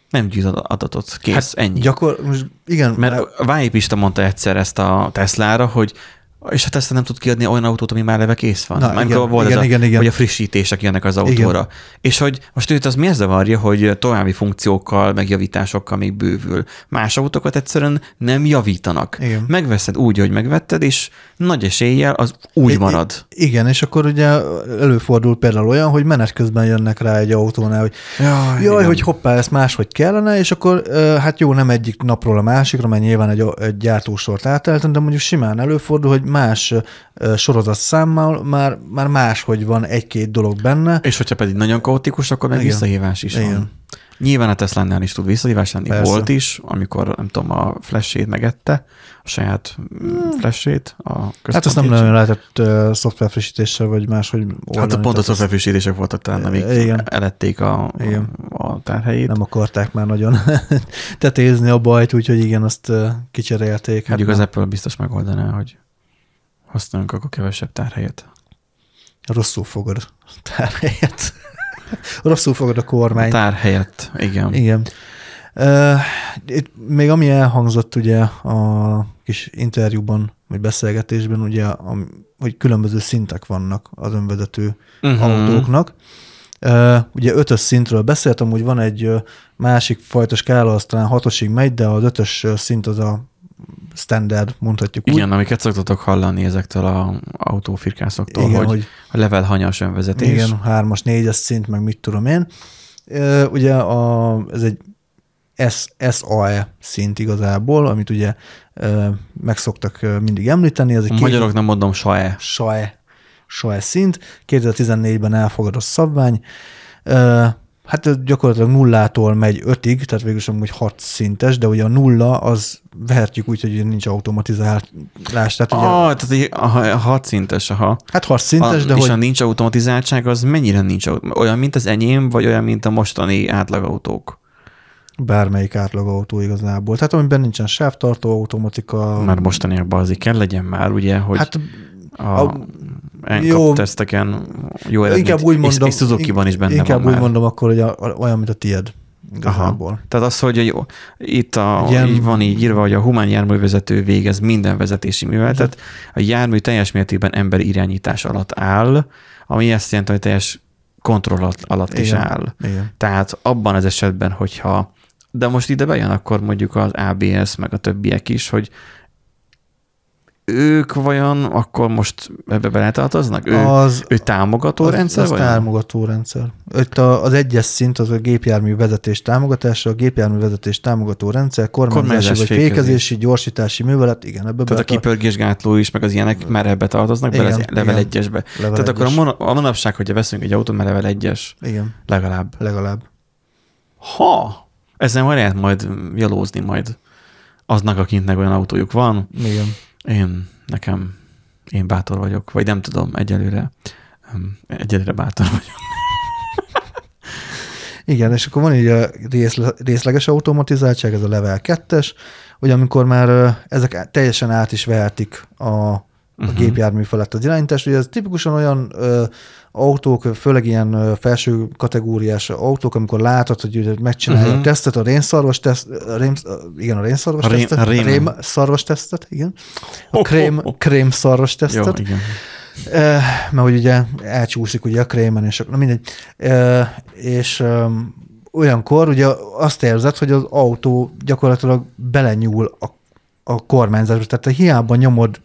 Nem gyűjt ad- adatot, kész, hát ennyi. Gyakor, most igen, Mert Váj Pista mondta egyszer ezt a Teslára, hogy és a Tesla nem tud kiadni olyan autót, ami már leve kész van. Na, igen, igen, volt igen, ez a, igen, igen. hogy a frissítések jönnek az autóra. Igen. És hogy most őt az miért zavarja, hogy további funkciókkal, meg javításokkal még bővül. Más autókat egyszerűen nem javítanak. Igen. Megveszed úgy, hogy megvetted, és nagy eséllyel az úgy I- marad. Igen, és akkor ugye előfordul például olyan, hogy menet közben jönnek rá egy autónál, hogy Jaj, jaj, igen. hogy hoppá, ezt máshogy kellene, és akkor hát jó, nem egyik napról a másikra, mert nyilván egy, egy gyártósort átelten, de mondjuk simán előfordul, hogy más sorozat számmal már, már máshogy van egy-két dolog benne. És hogyha pedig nagyon kaotikus, akkor meg Igen. visszahívás is Igen. van. Nyilván a Tesla-nál is tud visszahívás lenni. Persze. Volt is, amikor, nem tudom, a flashét megette, a saját mm. flashét. A Hát azt nem nagyon lehetett uh, szoftverfrissítéssel, vagy máshogy oldani. Hát a pont a szoftverfrissítések voltak talán, amik Igen. elették a, Igen. a, a tárhelyét. Nem akarták már nagyon [laughs] tetézni a bajt, úgyhogy igen, azt kicserélték. Hát Mondjuk az nem. Apple biztos megoldaná, hogy használjunk akkor kevesebb tárhelyet. Rosszul fogod a tárhelyet. [laughs] Rosszul fogod a A kormány. tárhelyet, igen. Igen. Uh, itt még ami elhangzott ugye a kis interjúban, vagy beszélgetésben, ugye, a, hogy különböző szintek vannak az önvezető Mhm. autóknak. Uh, ugye ötös szintről beszéltem, hogy van egy másik fajta skála, az talán hatosig megy, de az ötös szint az a standard, mondhatjuk úgy. Igen, amiket szoktatok hallani ezektől a autófirkászoktól, Igen, hogy, hogy a level hanyas önvezetés. Igen, hármas, négyes szint, meg mit tudom én. Ugye a, ez egy SAE szint igazából, amit ugye meg szoktak mindig említeni. Ez egy A magyarok nem mondom SAE. SAE, SAE szint, 2014-ben elfogadott szabvány. Hát gyakorlatilag nullától megy ötig, tehát végül is amúgy hat szintes, de ugye a nulla az vehetjük úgy, hogy nincs automatizálás. Tehát ugye, Ah, tehát a, a hat szintes, aha. hát hat szintes, a, de és hogy ha nincs automatizáltság, az mennyire nincs? Olyan, mint az enyém, vagy olyan, mint a mostani átlagautók? bármelyik átlag igazából. Tehát amiben nincsen sávtartó automatika. Már mostaniakban azért kell legyen már, ugye, hogy hát a, a- jó. teszteken jó eredményt. inkább úgy és, mondom, és Suzuki-ban is benne inkább van úgy már. mondom akkor, hogy a, olyan, mint a tied. igazából. Tehát az, hogy jó, itt a, Ilyen- így van így írva, hogy a humán járművezető végez minden vezetési műveletet, a jármű teljes mértékben emberi irányítás alatt áll, ami azt jelenti, hogy teljes kontroll alatt, alatt is Igen. áll. Igen. Tehát abban az esetben, hogyha, de most ide bejön akkor mondjuk az ABS, meg a többiek is, hogy ők vajon akkor most ebbe beletartoznak? Ő, Az, ő támogató az, rendszer? az vajon? támogató rendszer. Itt a, az egyes szint az a gépjármű vezetés támogatása, a gépjármű vezetés támogató rendszer, kormányzási Kormányzás, vagy fékezés. fékezési, gyorsítási művelet, igen, ebbe Tehát a kipörgésgátló is, meg az ilyenek már ebbe tartoznak, bele Igen, level igen. 1-esbe. level Tehát akkor a, egyes. mon- a manapság, hogyha veszünk egy autót, már level 1-es, Igen, legalább. legalább. Ha! Ezzel majd lehet majd jalózni majd aznak, akiknek olyan autójuk van. Igen. Én, nekem, én bátor vagyok, vagy nem tudom, egyelőre. Egyelőre bátor vagyok. [laughs] Igen, és akkor van így a részle, részleges automatizáltság, ez a level 2-es, hogy amikor már ezek teljesen át is vehetik a, a Mhm. uh-huh. gépjármű felett az irányítást. Ugye ez tipikusan olyan ö, autók, főleg ilyen ö, felső kategóriás autók, amikor látod, hogy megcsinálja Mhm. uh-huh. a tesztet, a rénszarvas teszt, a rém, igen, a rénszarvas A rém- tesztet, rém. a rém szarvas tesztet, igen, a Ho, krém, ho, ho. krém szarvas Jó, tesztet, igen. Eh, mert hogy ugye elcsúszik ugye a krémen, és akkor na mindegy. Eh, és um, olyankor ugye azt érzed, hogy az autó gyakorlatilag belenyúl a, a kormányzásba, tehát hiába nyomod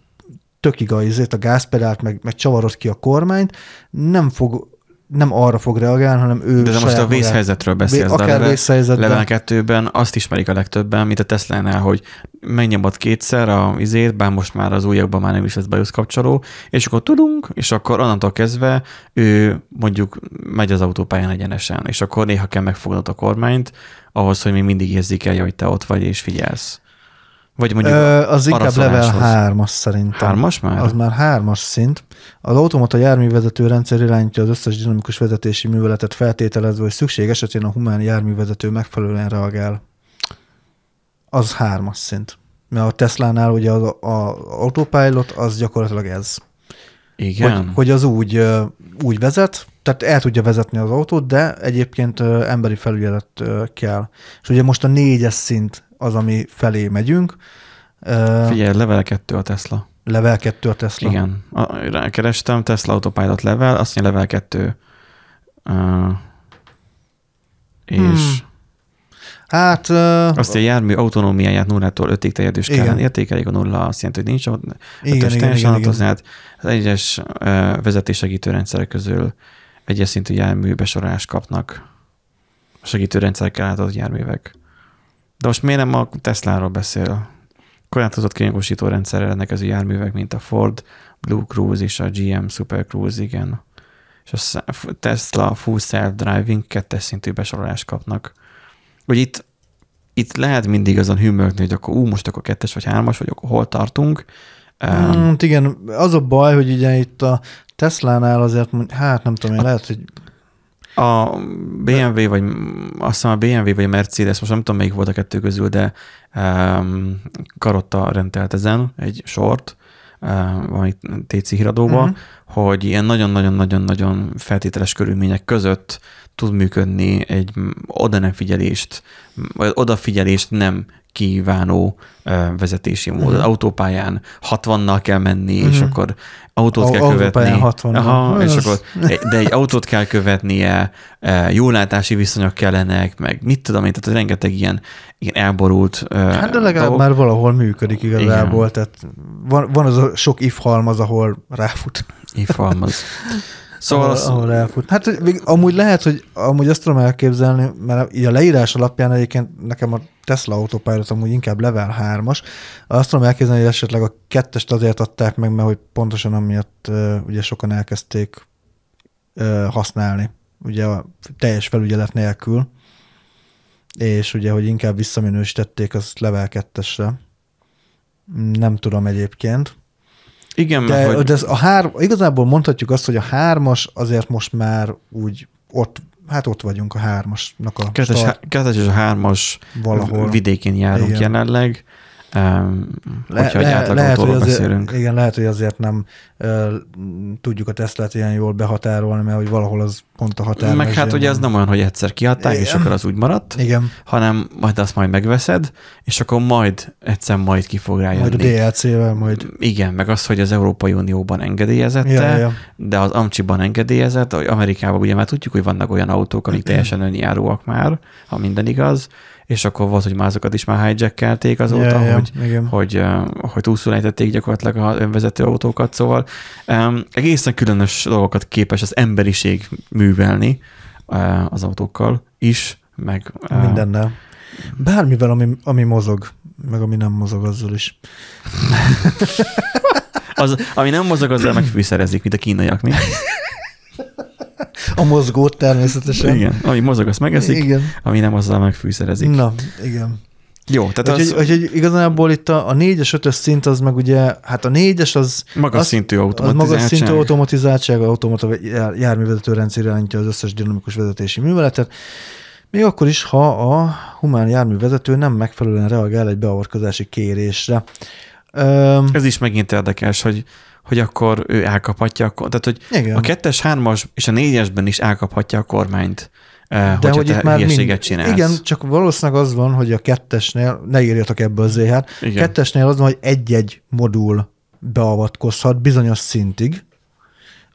tökig a, a gázpedált, meg, meg csavarod ki a kormányt, nem fog nem arra fog reagálni, hanem ő De, de most a vészhelyzetről beszélsz. Akár level- vészhelyzetben. Level 2-ben azt ismerik a legtöbben, mint a Tesla-nál, hogy megnyomod kétszer a izét, bár most már az újakban már nem is lesz BIOS kapcsoló, és akkor tudunk, és akkor onnantól kezdve ő mondjuk megy az autópályán egyenesen, és akkor néha kell megfognod a kormányt, ahhoz, hogy még mindig érzékelje, hogy te ott vagy és figyelsz. Vagy mondjuk Ö, az inkább level araszoláshoz. 3-as szerintem. Hármas már? Az már hármas szint. Az automata járművezető rendszer irányítja az összes dinamikus vezetési műveletet feltételezve, hogy szükség esetén a humán járművezető megfelelően reagál. Az hármas szint. Mert a Tesla-nál ugye az a, autopilot az gyakorlatilag ez. Igen. Hogy, hogy az úgy, úgy vezet, tehát el tudja vezetni az autót, de egyébként emberi felügyelet kell. És ugye most a négyes szint az, ami felé megyünk. Figyelj, level 2 a Tesla. Level 2 a Tesla. Igen. A, rákerestem, Tesla Autopilot level, azt mondja level 2. Uh, és Hmm. Hát ö, azt a jármű autonómiáját 0-tól 5-ig terjedős Igen. kell értékelik, a nulla azt jelenti, hogy nincs igen, ötös teljesen autozát. Az egyes uh, vezetéssegítő rendszerek közül egyes szintű jármű besorolást kapnak a segítőrendszerekkel átadt járművek. De most miért nem a Tesláról beszél? Korlátozott kényelmosító rendszerrel rendelkező járművek, mint a Ford Blue Cruise és a GM Super Cruise, igen. És a Tesla Full Self Driving kettes szintű besorolást kapnak. Hogy itt, itt lehet mindig azon hűmögni, hogy akkor ú, most akkor kettes vagy hármas, vagy akkor hol tartunk. Um, igen, az a baj, hogy ugye itt a Tesla-nál azért, hát nem tudom, én lehet, hogy A BMW, vagy azt hiszem a BMW vagy a Mercedes, most nem tudom melyik volt a kettő közül, de um, Karotta rendelt ezen egy sort, valami TC híradóba, Mhm. uh-huh. hogy ilyen nagyon-nagyon-nagyon-nagyon feltételes körülmények között tud működni egy oda nem figyelést, vagy odafigyelést nem kívánó vezetési mód. Uh-huh. Autópályán 60-nal kell menni, uh-huh. és Mhm. akkor autót Au- kell követni. 60-nal. Aha, és akkor, de egy autót kell követnie, jó látási viszonyok kellenek, meg mit tudom én, tehát rengeteg ilyen, ilyen elborult hát de legalább dolgok. már valahol működik igazából, Igen. tehát van, van az a sok if halmaz, ahol ráfut. Ifalmaz. [laughs] Szóval ahol, az, ahol ráfut. Hát hogy amúgy lehet, hogy amúgy azt tudom elképzelni, mert így a leírás alapján egyébként nekem a Tesla Autopilot amúgy inkább level 3-as. Azt tudom elképzelni, hogy esetleg a kettest azért adták meg, mert hogy pontosan amiatt uh, ugye sokan elkezdték uh, használni, ugye a teljes felügyelet nélkül, és ugye, hogy inkább visszaminősítették az level 2-esre. Nem tudom egyébként. Igen, De, mert hogy, de ez a hár, igazából mondhatjuk azt, hogy a hármas azért most már úgy ott, hát ott vagyunk a hármasnak a kettes, start kettes és a hármas valahol. vidékén járunk Igen. jelenleg, Le, hogyha egy le, átlag lehet, hogy azért, beszélünk. igen, lehet, hogy azért nem uh, tudjuk a Teslát ilyen jól behatárolni, mert hogy valahol az pont a határ. Meg hát ugye ez nem olyan, hogy egyszer kiadták, és Igen. akkor az úgy maradt, Igen, hanem majd azt majd megveszed, és akkor majd egyszer majd ki fog rájönni. majd a DLC-vel, majd... Igen, meg az, hogy az Európai Unióban engedélyezette, Ja, ja. de az Amcsiban engedélyezett, hogy Amerikában ugye már tudjuk, hogy vannak olyan autók, amik teljesen önjáróak már, ha minden igaz, és akkor volt, hogy már azokat is már hijackelték azóta, Ja, ja, hogy, igen. hogy, hogy túlszulejtették gyakorlatilag az önvezető autókat, szóval um, egészen különös dolgokat képes az emberiség művelni uh, az autókkal is, meg uh, Mindennel. Bármivel, ami, ami mozog, meg ami nem mozog, azzal is. [laughs] Az, ami nem mozog, azzal megfűszerezik, mint a kínaiak, mi? [laughs] A mozgót természetesen. Igen, ami mozog, azt megeszik, Igen. ami nem, azzal megfűszerezik. Na, igen. Jó, tehát Úgyhogy, az úgyhogy igazából itt a, a négyes, ötös szint az meg ugye, hát a négyes az, magas az, szintű az automatizáltság. magas szintű automatizáltság, automata jár, járművezető rendszer irányítja az összes dinamikus vezetési műveletet, még akkor is, ha a humán járművezető nem megfelelően reagál egy beavatkozási kérésre. Öm, Ez is megint érdekes, hogy, hogy akkor ő elkaphatja, a, tehát hogy igen. a kettes, hármas és a négyesben is elkaphatja a kormányt, eh, De hogy itt már mind, csinálsz. Igen, csak valószínűleg az van, hogy a kettesnél, ne írjatok ebből ZH-t, Igen. kettesnél az van, hogy egy-egy modul beavatkozhat bizonyos szintig,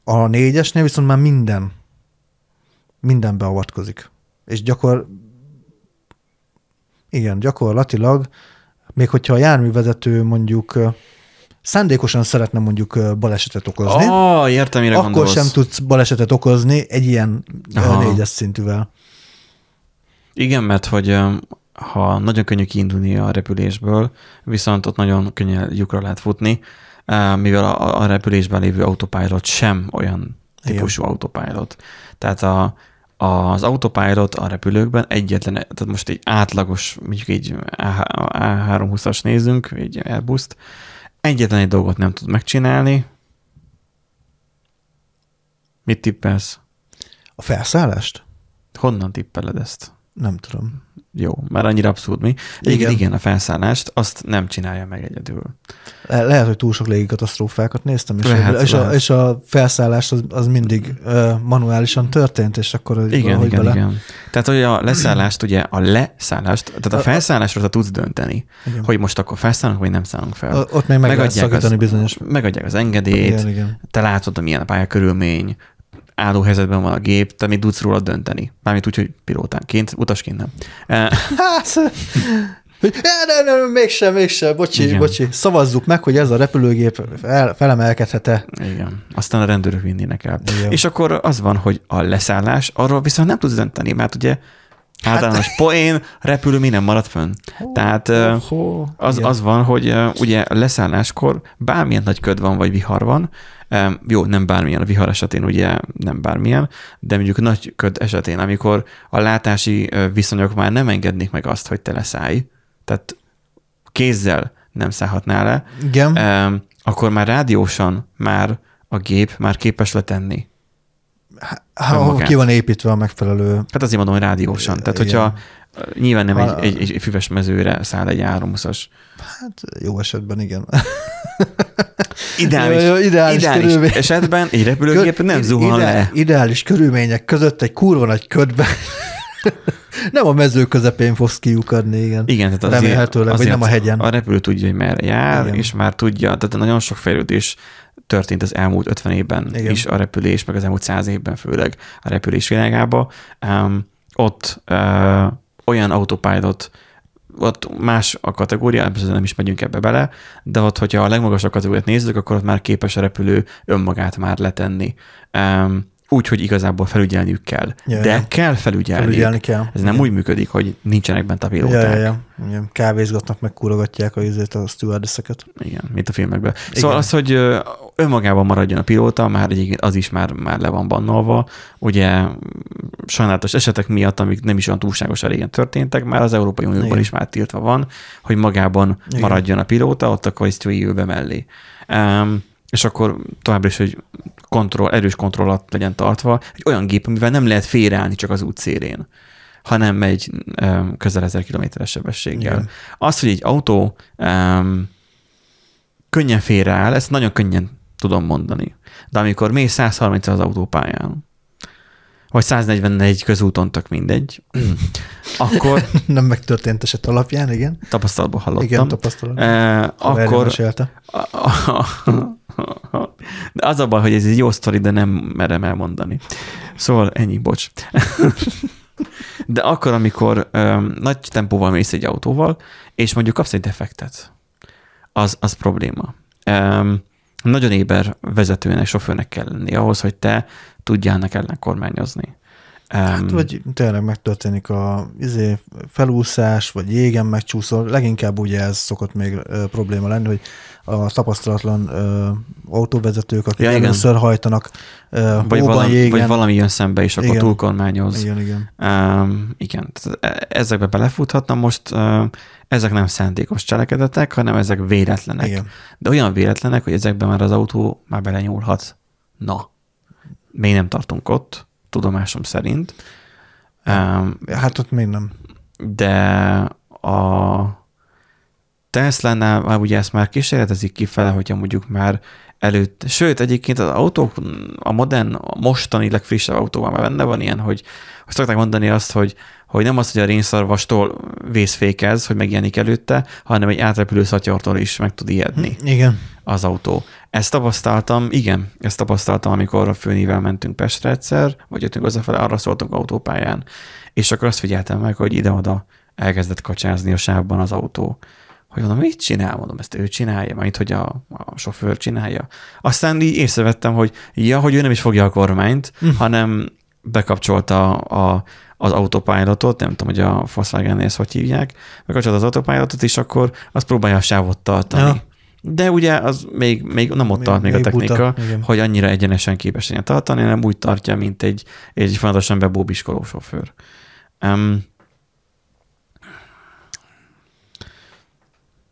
a négyesnél viszont már minden, minden beavatkozik. És gyakor, igen, gyakorlatilag, még hogyha a járművezető mondjuk ö, szándékosan szeretne mondjuk balesetet okozni, Ah, értem, mire akkor gondolsz. sem tudsz balesetet okozni egy ilyen Aha. négyes szintűvel. Igen, mert hogy ha nagyon könnyű kiindulni a repülésből, viszont ott nagyon könnyen lyukra lehet futni, mivel a, a repülésben lévő autopilot sem olyan típusú autopilot. Tehát a, az autopilot a repülőkben egyetlen, tehát most egy átlagos, mondjuk egy A320-as nézünk, egy Airbus-t, egyetlen egy dolgot nem tud megcsinálni. Mit tippelsz? A felszállást? Honnan tippeled ezt? Nem tudom. Jó, már annyira abszurd mi. Egyébként Igen. igen, a felszállást azt nem csinálja meg egyedül. Le- Lehet, hogy túl sok légikatasztrófákat néztem, és, Lehet, és, a, lehet. és a felszállás az, az mindig uh, manuálisan történt, és akkor Igen, igen, bele... igen. Tehát, hogy a leszállást, ugye a leszállást, tehát a A- a- felszállásról tudsz dönteni, Igen. hogy most akkor felszállunk, vagy nem szállunk fel. O- Ott még meg lehet szakítani az, bizonyos... Megadják az engedélyt, Igen, igen. te látod, hogy milyen a pályakörülmény, álló helyzetben van a gép, te még tudsz róla dönteni. Mármint úgy, hogy pilótánként, utasként nem. Eh, Hát, hogy [laughs] ne, ne, ne, mégsem, mégsem, bocsi, Igen. Bocsi. Szavazzuk meg, hogy ez a repülőgép fel, felemelkedhet-e. Igen. Aztán a rendőrök vinnének el. Igen. És akkor az van, hogy a leszállás, arról viszont nem tudsz dönteni, mert ugye általános Hát- poén, repülő mi nem marad fönn. Tehát Oh, az, az van, hogy ugye leszálláskor bármilyen nagy köd van, vagy vihar van, jó, nem bármilyen, a vihar esetén ugye nem bármilyen, de mondjuk nagy köd esetén, amikor a látási viszonyok már nem engednék meg azt, hogy te leszállj, tehát kézzel nem szállhatnál le, Igen. Akkor már rádiósan már a gép már képes letenni. Ha, ki van építve a megfelelő... Hát azért mondom, hogy rádiósan. Tehát, Igen. hogyha nyilván nem Ha- egy, egy, egy füves mezőre száll egy 320-as. Hát jó esetben igen. Ideális, Jó, jó, ideális ideális körülmény. esetben egy repülőgép nem zuhan ideál, le. Ideális körülmények között egy kurva nagy ködben. [laughs] nem a mező közepén fogsz kiukadni, igen. Igen, tehát azért, Remélhetőleg, vagy azért nem a hegyen. A repülő tudja, hogy merre jár, Igen. és már tudja, tehát nagyon sok fejlődés történt az elmúlt 50 évben. Igen. is a repülés, meg az elmúlt 100 évben főleg a repülés világába. Um, ott uh, olyan autopilot, ott más a kategória, nem is megyünk ebbe bele, de ott, hogyha a legmagasabb kategóriát nézzük, akkor ott már képes a repülő önmagát már letenni. Um, úgy, hogy igazából felügyelniük kell. Ja, de ja. kell felügyelni. Felügyelni kell. Ez nem Igen. úgy működik, hogy nincsenek bent a Ja, pilóták. ja, ja. Igen. Kávézgatnak, meg kurogatják a, izét, a stewardesseket. Igen, mint a filmekben. Igen. Szóval az, hogy önmagában maradjon a pilóta, már egyébként az is már, már le van bannolva. Ugye sajnálatos esetek miatt, amik nem is olyan túlságosan régen történtek, már az Európai Unióban Igen. is már tiltva van, hogy magában Igen. maradjon a pilóta, ott akkor is ül be mellé. Um, és akkor továbbra is, hogy kontroll, erős kontroll alatt legyen tartva egy olyan gép, amivel nem lehet félreállni csak az út szélén hanem megy um, közel 1000 kilométeres sebességgel. Igen. Az, hogy egy autó um, könnyen félreáll, ezt nagyon könnyen tudom mondani. De amikor mész 130 az autópályán, vagy 144 közúton, tök mindegy, [clears throat] akkor [laughs] Nem megtörtént eset alapján, igen. tapasztalatból hallottam. Igen, tapasztalat. Eh, Akkor... akkor Mesélte. [laughs] de az a baj, hogy ez egy jó sztori, de nem merem elmondani. Szóval ennyi, bocs. [laughs] De akkor, amikor öm, nagy tempóval mész egy autóval, és mondjuk kapsz egy defektet, az, az probléma. Öm, nagyon éber vezetőnek, sofőrnek kell lenni ahhoz, hogy te tudjál ennek ellen kormányozni. Hát, vagy tényleg megtörténik a izé, felúszás, vagy jégen megcsúszol. Leginkább ugye ez szokott még ö, probléma lenni, hogy a tapasztalatlan ö, autóvezetők, akik Ja, először hajtanak ö, vagy, hóban, valami, jégen. vagy valami jön szembe, és akkor Igen. túlkormányoz. Igen, igen. Um, igen, e- ezekbe belefuthatna most, um, ezek nem szándékos cselekedetek, hanem ezek véletlenek. Igen. De olyan véletlenek, hogy ezekben már az autó már belenyúlhat. Na, még nem tartunk ott, tudomásom szerint. Hát ott még nem. de a Tesla-nál már ugye ezt már kísérletezik kifele, hogyha mondjuk már előtt, sőt egyébként az autók, a modern, a mostani legfrissebb autóban már benne van ilyen, hogy, hogy szokták mondani azt, hogy, hogy nem az, hogy a rénszarvastól vészfékez, hogy megjelenik előtte, hanem egy átrepülő szatyortól is meg tud ijedni Igen. Az autó. Ezt tapasztaltam, igen, ezt tapasztaltam, amikor a főnével mentünk Pestre egyszer, vagy jöttünk hazafele, arra szóltunk autópályán, és akkor azt figyeltem meg, hogy ide-oda elkezdett kacsázni a sávban az autó. Hogy mondom, mit csinál? Mondom, ezt ő csinálja, majd hogy a, a sofőr csinálja. Aztán így észrevettem, hogy ja, hogy ő nem is fogja a kormányt, hm. hanem bekapcsolta a, az autopilotot, nem tudom, hogy a Volkswagen ezt hogy hívják, bekapcsolta az autopilotot, és akkor azt próbálja a sávot tartani. Ja. De ugye az még, még nem ott Még- tart még, a még buta, technika, igen. hogy annyira egyenesen képes legyen tartani, hanem úgy tartja, mint egy, egy folyamatosan bebóbiskoló sofőr. Um,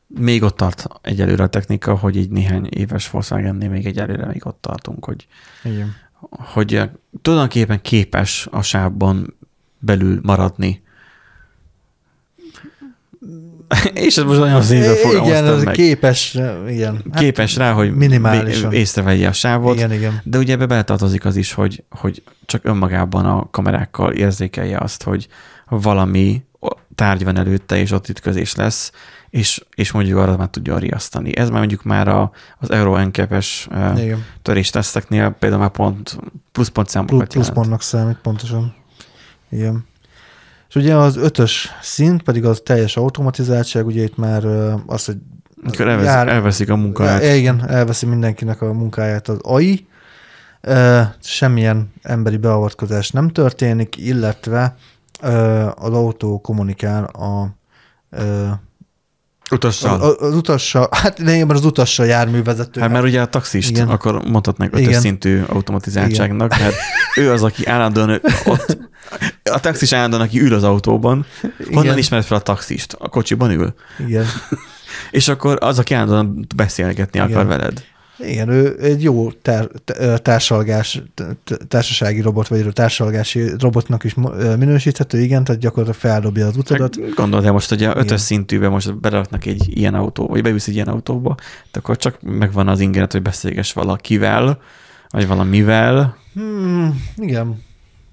még ott tart egyelőre a technika, hogy így néhány éves Volkswagennél még egyelőre még ott tartunk, hogy, Igen. hogy eh, tulajdonképpen képes a sávban belül maradni. [laughs] És ez most nagyon Igen, fogalmaztam ez meg. képes, igen. Hát képes rá, hogy minimálisan. észrevegye a sávot, Igen, igen. de ugye ebbe beletartozik az is, hogy, hogy csak önmagában a kamerákkal érzékelje azt, hogy valami tárgy van előtte, és ott ütközés lesz, és, és mondjuk arra már tudja riasztani. Ez már mondjuk már a, az Euro NCAP-es Igen. törésteszteknél például már pont pluszpont Plusz, számokat plusz pontnak számít, pontosan. Igen. És ugye az ötös szint pedig az teljes automatizáltság, ugye itt már az, hogy Akkor elvesz, jár- elveszik a munkáját. Igen, elveszi mindenkinek a munkáját az AI, semmilyen emberi beavatkozás nem történik, illetve az autó kommunikál a, Utassal. a, az utassal, hát lényegében az utassal járművezető. Hát mert ugye a taxist Igen. Akkor mondhatnánk ötös szintű automatizáltságnak, Igen. mert ő az, aki állandóan ott, a taxis állandóan, aki ül az autóban, honnan Igen. ismered fel a taxist? A kocsiban ül. Igen. [laughs] És akkor az, aki állandóan beszélgetni Igen. akar veled. Igen, ő egy jó tár, társalgás, társasági robot, vagy társalgási robotnak is minősíthető, igen, tehát gyakorlatilag feldobja az utadat. Hát Gondolod, most, hogy a ötös szintűben most beraknak egy ilyen autó, vagy bevisz egy ilyen autóba, de akkor csak megvan az ingernet, hogy beszélges valakivel, vagy valamivel, Hmm, igen.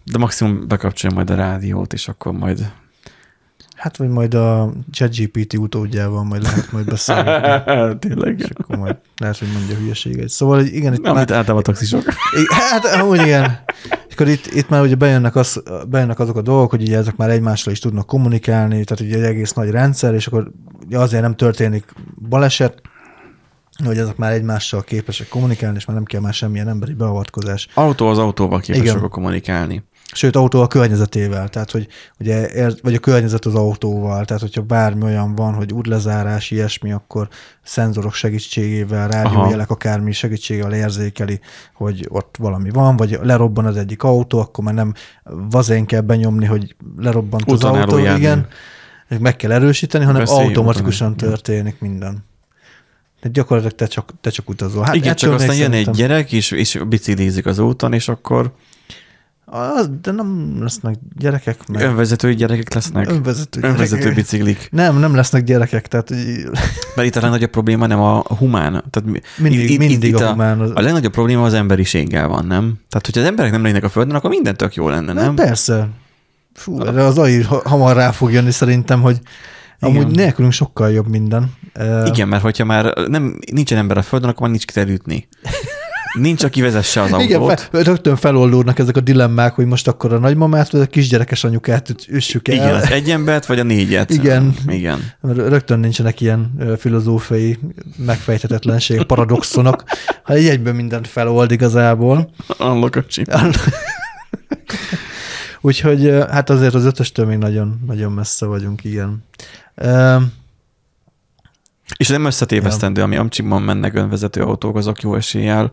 de maximum bekapcsolja majd a rádiót, és akkor majd Hát, vagy majd a ChatGPT utódjával majd lehet majd beszélni. [laughs] Tényleg. És akkor majd lehet, hogy mondja hülyeséget. Szóval igen, itt Amit már, általában a taxisok. Hát, amúgy igen. És akkor itt, itt már ugye bejönnek, az, bejönnek azok a dolgok, hogy ugye ezek már egymással is tudnak kommunikálni, tehát ugye egy egész nagy rendszer, és akkor azért nem történik baleset, hogy ezek már egymással képesek kommunikálni, és már nem kell már semmilyen emberi beavatkozás. Autó az autóval képes Igen. kommunikálni. Sőt, autó a környezetével, tehát hogy ugye, vagy a környezet az autóval, tehát hogyha bármi olyan van, hogy útlezárás, ilyesmi, akkor szenzorok segítségével, rádiójelek, akármi segítségével érzékeli, hogy ott valami van, vagy lerobban az egyik autó, akkor már nem vazén kell benyomni, hogy lerobbant az autó, eljárni. igen, meg kell erősíteni, hanem Beszélj automatikusan úton. történik minden. De gyakorlatilag te csak, te csak utazol. Hát Igen, csak ettől még aztán jön egy gyerek, és, és biciklizik az úton, és akkor Az, de nem lesznek gyerekek, meg Önvezető gyerekek lesznek? önvezető, Önvezető gyerekek. biciklik. Nem, nem lesznek gyerekek, tehát Mert itt a legnagyobb probléma nem a humán. Tehát mi- mindig, itt- mindig itt a humán. Az, A legnagyobb probléma az emberiséggel van, nem? Tehát, hogyha az emberek nem lennének a Földön, akkor minden tök jó lenne, nem? nem? Persze. Fú, erre az AI ha- hamar rá fog jönni szerintem, hogy Igen. amúgy nélkülünk sokkal jobb minden. Igen, mert hogyha már nem, nincsen ember a Földön, akkor már nincs kiterütni. Nincs, aki vezesse az Igen, autót. fe, rögtön feloldódnak ezek a dilemmák, hogy most akkor a nagymamát vagy a kisgyerekes anyukát üssük el. Igen, az egy embert, vagy a négyet. Igen. Igen. Rögtön nincsenek ilyen filozófiai megfejthetetlenség, paradoxonok, ha egy egyben mindent felold igazából. Unlock a chip. [laughs] Úgyhogy hát azért az ötöstől még nagyon, nagyon messze vagyunk, igen. És nem összetévesztendő, ami Amcsiban mennek önvezető autók, azok jó eséllyel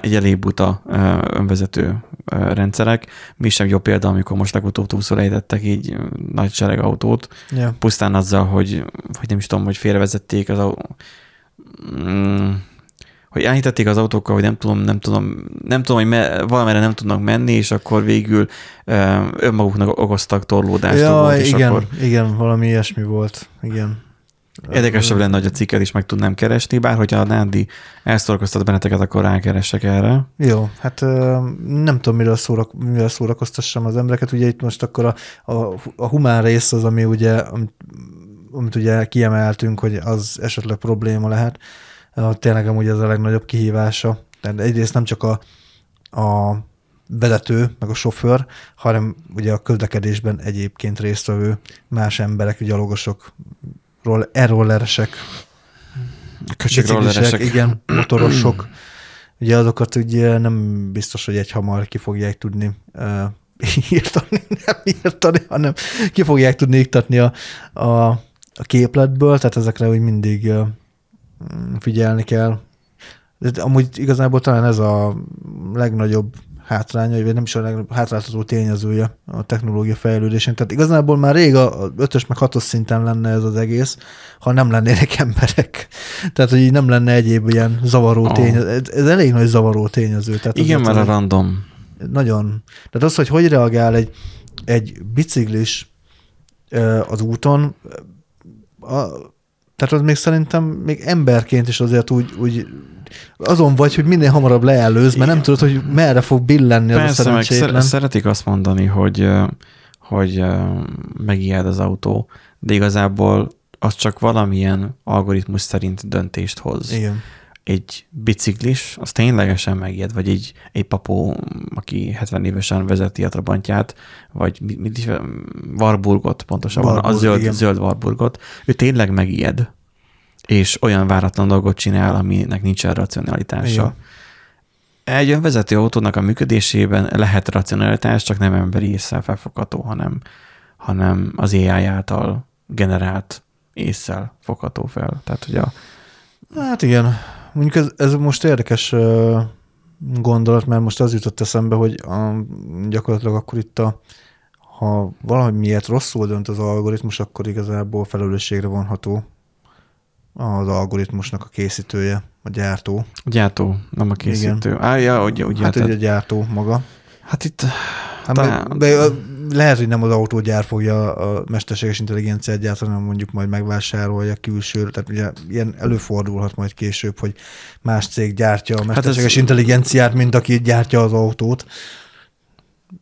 egy elég buta önvezető rendszerek. Mi sem jó példa, amikor most legutóbb túlszor ejtettek így nagy sereg autót, Ja. pusztán azzal, hogy, hogy nem is tudom, hogy félrevezették az autó. Mm, hogy elhitették az autókkal, hogy nem tudom, nem tudom, nem tudom, hogy me, valamerre nem tudnak menni, és akkor végül ö, önmaguknak okoztak torlódást. Ja, volt, és igen, akkor igen, valami ilyesmi volt. Igen. Érdekesebb lenne, hogy a cikket is meg tudnám keresni, bár hogyha a Nándi elszorkoztat benneteket, akkor rákeresek erre. Jó, hát nem tudom, miről, szórak, miről szórakoztassam az embereket. Ugye itt most akkor a, a, a humán rész az, ami ugye, amit, amit ugye kiemeltünk, hogy az esetleg probléma lehet. Tényleg amúgy ez a legnagyobb kihívása. Tehát egyrészt nem csak a, a vezető, meg a sofőr, hanem ugye a közlekedésben egyébként résztvevő más emberek, gyalogosok, roll, e-rolleresek, Köcsögrolleresek. Igen, motorosok. Ugye azokat ugye nem biztos, hogy egy hamar ki fogják tudni uh, írtani, [laughs] nem írtani, hanem ki fogják tudni iktatni a, a, a képletből, tehát ezekre úgy mindig uh, figyelni kell. De amúgy igazából talán ez a legnagyobb hátránya, vagy nem is a legnagyobb hátráltató tényezője a technológia fejlődésén. Tehát igazából már rég a 5-ös meg 6 szinten lenne ez az egész, ha nem lennének emberek. [laughs] Tehát, hogy így nem lenne egyéb ilyen zavaró Ah. tényező. Ez, ez elég nagy zavaró tényező. Tehát Igen, mert a random. nagyon. Tehát az, hogy hogy reagál egy, egy biciklis az úton, a, tehát az még szerintem még emberként is azért úgy, úgy azon vagy, hogy minél hamarabb leelőz, mert nem tudod, hogy merre fog billenni az a Persze, meg szerencsétlen. szer- szeretik azt mondani, hogy, hogy megijed az autó, de igazából az csak valamilyen algoritmus szerint döntést hoz. Igen. Egy biciklis, az ténylegesen megijed, vagy egy, egy papó, aki 70 évesen vezeti a Trabantját, vagy mit is, Warburgot pontosabban, Warburg, a zöld, igen. zöld Warburgot, ő tényleg megijed, és olyan váratlan dolgot csinál, aminek nincsen racionalitása. Igen. Egy önvezető autónak a működésében lehet racionalitás, csak nem emberi észre felfogható, hanem, hanem az AI által generált észsel fogható fel. Tehát, hogy a, Hát igen, mondjuk ez, ez most érdekes gondolat, mert most az jutott eszembe, hogy a, gyakorlatilag akkor itt a, ha valahogy miért rosszul dönt az algoritmus, akkor igazából felelősségre vonható az algoritmusnak a készítője, a gyártó. a gyártó, nem a készítő. Á, ja, ugye, ugye, Hát hát, ugye a gyártó maga. hát itt Hát Talán- de, ö, lehet, hogy nem az autógyár fogja a mesterséges intelligenciát gyártani, hanem mondjuk majd megvásárolja külső, tehát ugye ilyen előfordulhat majd később, hogy más cég gyártja a mesterséges ez- intelligenciát, mint aki gyártja az autót.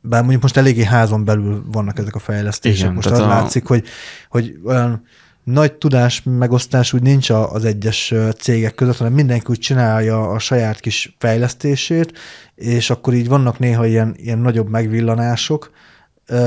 Bár mondjuk most eléggé házon belül vannak ezek a fejlesztések. Igen, most az tehát a- látszik, hogy, hogy olyan nagy tudás megosztás úgy nincs az egyes cégek között, hanem mindenki úgy csinálja a saját kis fejlesztését, és akkor így vannak néha ilyen, ilyen nagyobb megvillanások,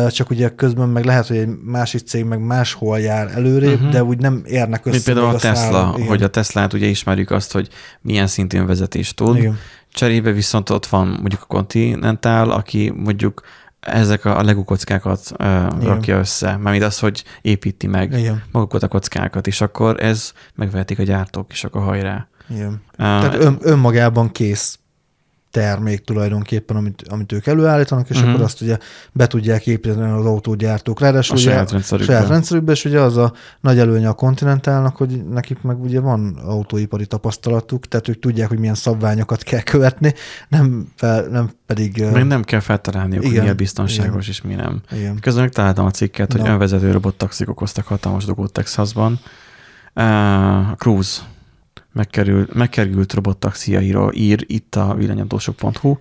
csak ugye közben meg lehet, hogy egy másik cég meg máshol jár előrébb, uh-huh. de úgy nem érnek össze. mint például a Tesla, szállal. Igen. hogy a Teslát ugye ismerjük azt, hogy milyen szintű vezetést tud. Igen. Cserébe viszont ott van mondjuk a Continental, aki mondjuk ezek a Lego kockákat uh, rakja össze, mármint az, hogy építi meg Igen. magukat a kockákat, és akkor ez megvehetik a gyártók, és akkor hajrá. Igen. Uh, Tehát ön, önmagában kész. Termék tulajdonképpen, amit, amit ők előállítanak, és uh-huh. akkor azt ugye be tudják építeni az autógyártók. Ráadásul A ugye, saját rendszerükbe. saját rendszerükbe, és ugye az a nagy előnye a Continentalnak, hogy nekik meg ugye van autóipari tapasztalatuk, tehát ők tudják, hogy milyen szabványokat kell követni, nem, fel, nem pedig... Még nem kell feltalálniuk, hogy Igen, mi a biztonságos és mi nem. Igen. Közben megtaláltam a cikket, hogy Na. önvezető robottaxik okoztak hatalmas dolgot Texasban. Uh, Cruise megkerül, megkerült robottaxiairól ír itt a villanyadósok.hu.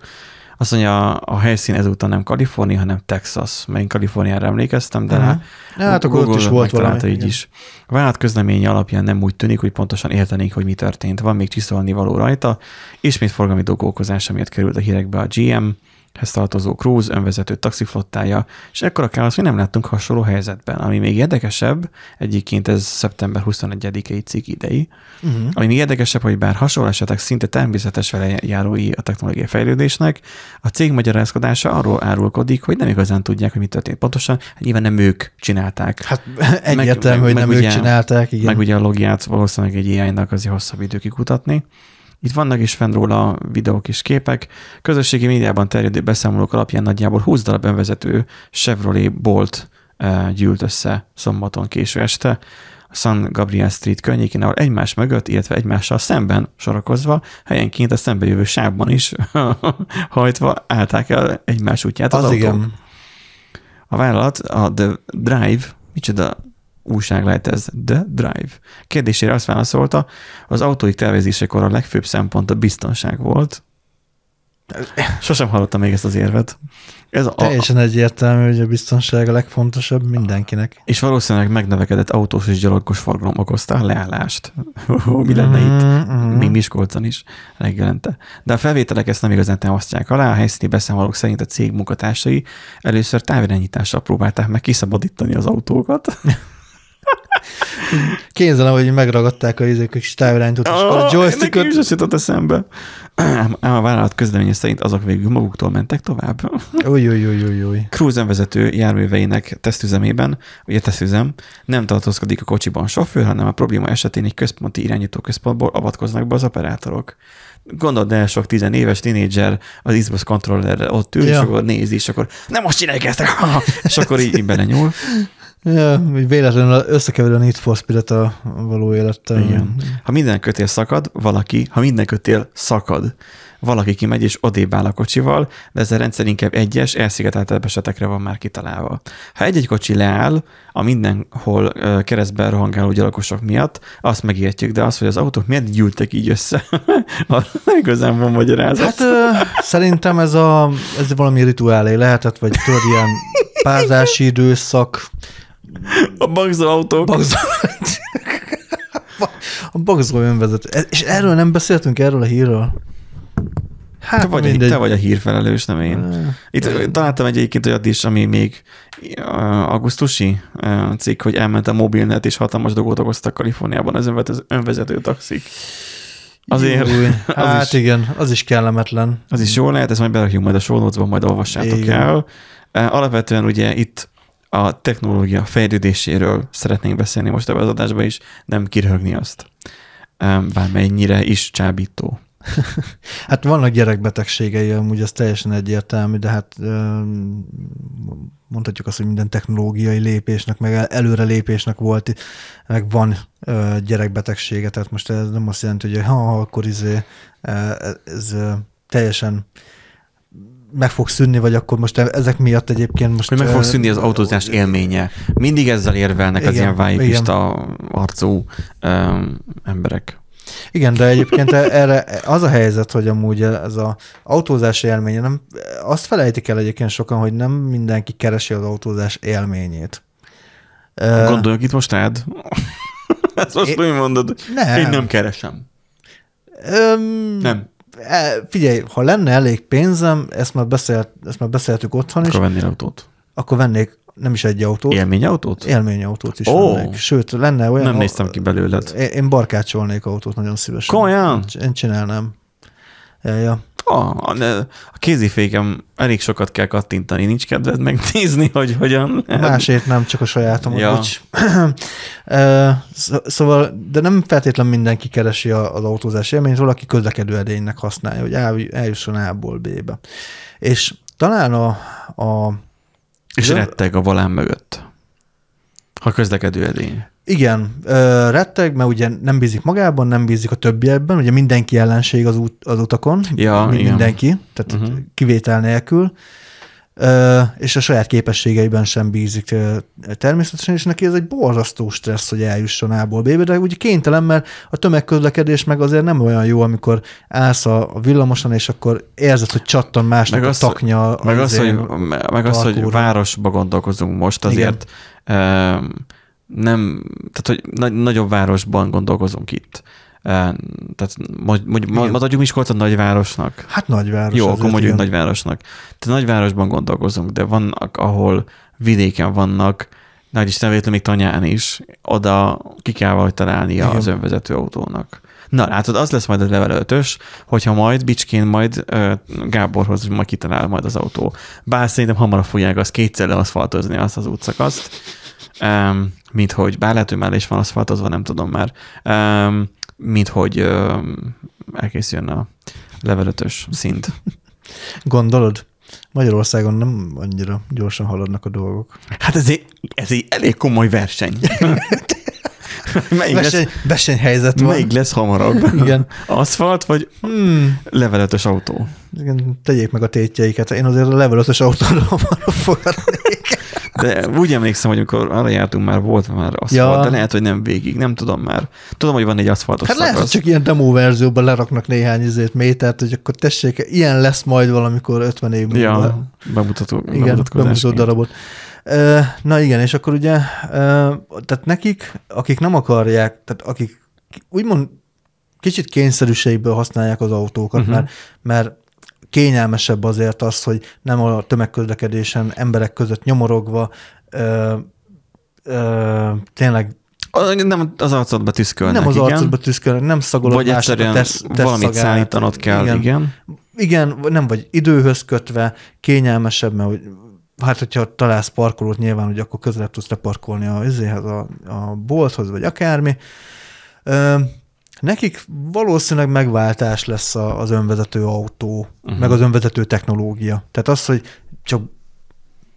Azt mondja, a helyszín ezúttal nem Kalifornia, hanem Texas. Mert én Kaliforniára emlékeztem, de rá Hát akkor ott is volt valami. így igen. is. A vállalat közleménye alapján nem úgy tűnik, hogy pontosan értenénk, hogy mi történt. Van még csiszolni való rajta. Ismét forgalmi dolgókozása miatt került a hírekbe a GM, hez tartozó Cruise önvezető taxiflottája, és ekkor a káosz, hogy nem láttunk hasonló helyzetben. Ami még érdekesebb, egyébként ez szeptember 21-i cikk idei, Uh-huh. ami még érdekesebb, hogy bár hasonló esetek szinte természetes velejárói a technológiai fejlődésnek, a cég magyarázkodása arról árulkodik, hogy nem igazán tudják, hogy mi történt pontosan, hát nyilván nem ők csinálták. Hát egyértelmű, hogy meg nem ugye- ők csinálták, igen. Meg ugye a logját valószínűleg egy AI-nak azért hosszabb idő kikutatni. Itt vannak is fenn róla videók és képek. Közösségi médiában terjedő beszámolók alapján nagyjából 20 darab önvezető Chevrolet Bolt eh, gyűlt össze szombaton késő este a San Gabriel Street környékén, ahol egymás mögött, illetve egymással szemben sorakozva, helyenként a szembejövő sávban is [laughs] hajtva állták el egymás útját az, az autók. igen. A vállalat, a The Drive, micsoda újság lehet ez, The Drive. Kérdésére azt válaszolta, az autóik tervezésekor a legfőbb szempont a biztonság volt. Sosem hallottam még ezt az érvet. Ez a, Teljesen egyértelmű, hogy a biztonság a legfontosabb mindenkinek. és valószínűleg megnövekedett autós és gyalogos forgalom okozta a leállást. Mi lenne itt? Mhm. Még Miskolcon is reggelente. De a felvételek ezt nem igazán támasztják alá, a helyszíni beszámolók szerint a cég munkatársai először távirányítással próbálták meg kiszabadítani az autókat. Képzelem, hogy megragadták a izék, kis távirányítót, és a Nekem is joystickot... az jutott eszembe. Ám a vállalat közleménye szerint azok végül maguktól mentek tovább. Új, új, új, új, új. Cruise vezető járműveinek tesztüzemében, ugye tesztüzem, nem tartózkodik a kocsiban sofőr, hanem a probléma esetén egy központi irányító központból avatkoznak be az operátorok. Gondold el, sok tizenéves tinédzser az Xbox controllerre ott ül, ja. és akkor nézi, és akkor nem most csinálják ezt, [laughs] és akkor így, így belenyúl. Ja, véletlenül összekeverő a Need for Speed a való élettel. Igen. Ha minden kötél szakad, valaki, ha minden kötél szakad, valaki kimegy és odébb áll a kocsival, de ez a rendszer inkább egyes, elszigeteltebb esetekre van már kitalálva. Ha egy-egy kocsi leáll, a mindenhol keresztben rohangáló gyalogosok miatt, azt megértjük, de az, hogy az autók miért gyűltek így össze, [laughs] arra nem igazán van magyarázat. Hát ö, szerintem ez, a, ez valami rituálé lehetett, vagy tudod, ilyen [laughs] párzási időszak, a bagzó autók. bagzó... a bagzó önvezető. E- És erről nem beszéltünk, erről a hírről? Hát te, vagy, a, te vagy a hírfelelős, nem én. Itt találtam egy egyébként olyat is, ami még augusztusi cikk, hogy elment a mobilnet, és hatalmas dolgot okoztak Kaliforniában az önvezető, önvezető taxik. Azért Új, [laughs] az hát is- igen, az is kellemetlen. az is jól lehet, ezt majd berakjuk majd a show notes-ban, majd olvassátok Igen. el. Alapvetően ugye itt a technológia fejlődéséről szeretnénk beszélni most ebben az adásban is, nem kiröhögni azt. Bármennyire is csábító. [laughs] Hát vannak gyerekbetegségei, amúgy az teljesen egyértelmű, de hát mondhatjuk azt, hogy minden technológiai lépésnek, meg el- előrelépésnek volt, meg van gyerekbetegsége, tehát most ez nem azt jelenti, hogy ha, akkor izé, ö, ez ö, teljesen meg fog szűnni, vagy akkor most ezek miatt egyébként most... Hogy meg fog szűnni az autózás élménye. Mindig ezzel érvelnek az Igen, ilyen vájpista arcú um, emberek. Igen, de egyébként erre az a helyzet, hogy amúgy ez az autózás élménye, nem, azt felejtik el egyébként sokan, hogy nem mindenki keresi az autózás élményét. Ö, Gondoljuk itt most rád? [laughs] Ezt most Én- úgy mondod. Nem. Én nem keresem. Öm, Nem. E, Figyelj, ha lenne elég pénzem, ezt már, beszélt, ezt már beszéltük otthon is, Akkor vennél autót. akkor vennék nem is egy autót, Élményautót? élményautót is vennék. Sőt, lenne olyan... Nem néztem ki belőled. Én, én barkácsolnék autót nagyon szívesen. Komolyan? Én csinálnám. Ja, ja. A, a, kézifékem elég sokat kell kattintani, nincs kedved megnézni, hogy hogyan. Másért nem, csak a sajátom. Ja. Ja. [clears throat] szóval, de nem feltétlen mindenki keresi az autózás élményt, valaki közlekedő edénynek használja, hogy el, eljusson A-ból B-be. És talán a, a És De- retteg a volán mögött. Ha közlekedő edény. Igen, ö, retteg, mert ugye nem bízik magában, nem bízik a többiekben, ugye mindenki ellenség az, út, az utakon, Ja, mi- igen. mindenki, tehát uh-huh. kivétel nélkül, Ö, és a saját képességeiben sem bízik természetesen, és neki ez egy borzasztó stressz, hogy eljusson A-ból B-be, de ugye kénytelen, mert a tömegközlekedés meg azért nem olyan jó, amikor állsz a villamoson, és akkor érzed, hogy csattan másnak Meg a az- taknya. Meg az, hogy, meg az, hogy városba gondolkozunk most, azért um, nem, tehát hogy nagy, nagyobb városban gondolkozunk itt. Tehát mondjuk, mondjuk adjuk Miskolcot nagyvárosnak. Hát nagyváros. Jó, akkor mondjuk igen. nagyvárosnak. Tehát nagyvárosban gondolkozunk, de vannak, ahol vidéken vannak, nagy Isten véletlenül még tanyán is, oda ki kell valahogy találnia Igen. az önvezető autónak. Na látod, az lesz majd a level 5 hogyha majd Bicskén majd Gáborhoz majd kitalál majd az autó. Bár szerintem hamarabb fogják azt kétszer leaszfaltozni azt az útszakaszt, um, mint hogy, bár lehet, hogy már is van aszfaltozva, nem tudom már, um, mint hogy um, elkészüljön a level 5 szint. [laughs] Gondolod? Magyarországon nem annyira gyorsan haladnak a dolgok. Hát ez egy, ez egy elég komoly verseny. [laughs] [laughs] melyik, Verseny, lesz, versenyhelyzet van. melyik lesz hamarabb? [laughs] Igen. Aszfalt vagy Hmm. leveletes autó? Igen, tegyék meg a tétjeiket. Én azért a level 5-ös autóra [laughs] hamarabb fogadnék. De úgy emlékszem, hogy amikor arra jártunk, már volt már aszfalt, Ja. de lehet, hogy nem végig, nem tudom már. Tudom, hogy van egy aszfaltos Hát lehet, hogy szakasz. csak ilyen demo verzióban leraknak néhány izét, métert, hogy akkor tessék, ilyen lesz majd valamikor 50 év múlva. Ja, bemutató, Igen, bemutató darabot. Na igen, és akkor ugye, tehát nekik, akik nem akarják, tehát akik úgymond kicsit kényszerűségből használják az autókat, uh-huh. mert, mert kényelmesebb azért az, hogy nem a tömegközlekedésen emberek között nyomorogva, ö, ö, tényleg Nem az arcodba tüszkölnek, nem az igen. arcodba tüszkölnek, nem szagolod tesz, tesz valamit szagát. szállítanod kell, igen. igen. Igen, nem vagy időhöz kötve, kényelmesebb, mert hát hogyha találsz parkolót, nyilván, hogy akkor közelebb tudsz leparkolni a, izéhez, a, a bolthoz, vagy akármi. Ö, nekik valószínűleg megváltás lesz a, az önvezető autó, uh-huh. meg az önvezető technológia. Tehát az, hogy csak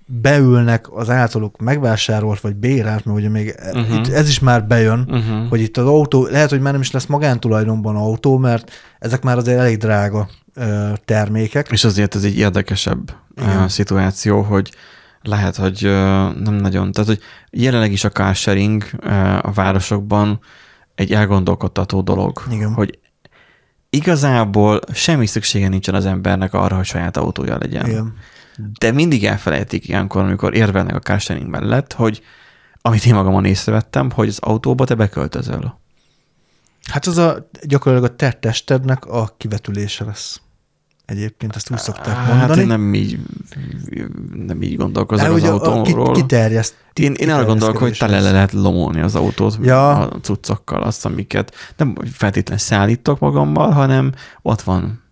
beülnek az általuk megvásárolt, vagy bérelt, mert ugye még uh-huh. itt ez is már bejön, Uh-huh. hogy itt az autó, lehet, hogy már nem is lesz magántulajdonban autó, mert ezek már azért elég drága termékek. És azért ez egy érdekesebb Igen. szituáció, hogy lehet, hogy nem nagyon, tehát hogy jelenleg is a car sharing uh, a városokban egy elgondolkodtató dolog, Igen. hogy igazából semmi szüksége nincsen az embernek arra, hogy saját autója legyen. Igen. De mindig elfelejtik ilyenkor, amikor érvelnek a car sharing mellett, hogy amit én magamon észrevettem, hogy az autóba te beköltözöl. Hát az a gyakorlatilag a te testednek a kivetülése lesz. Egyébként ezt úgy szokták Hát mondani. én nem így, nem így gondolkozom De az ugye a- a- autóról. Kiterjeszt. Én, én arra gondolok, hogy tele le lehet lomolni az autót Ja. a cuccokkal, azt, amiket nem feltétlenül szállítok magammal, hanem ott van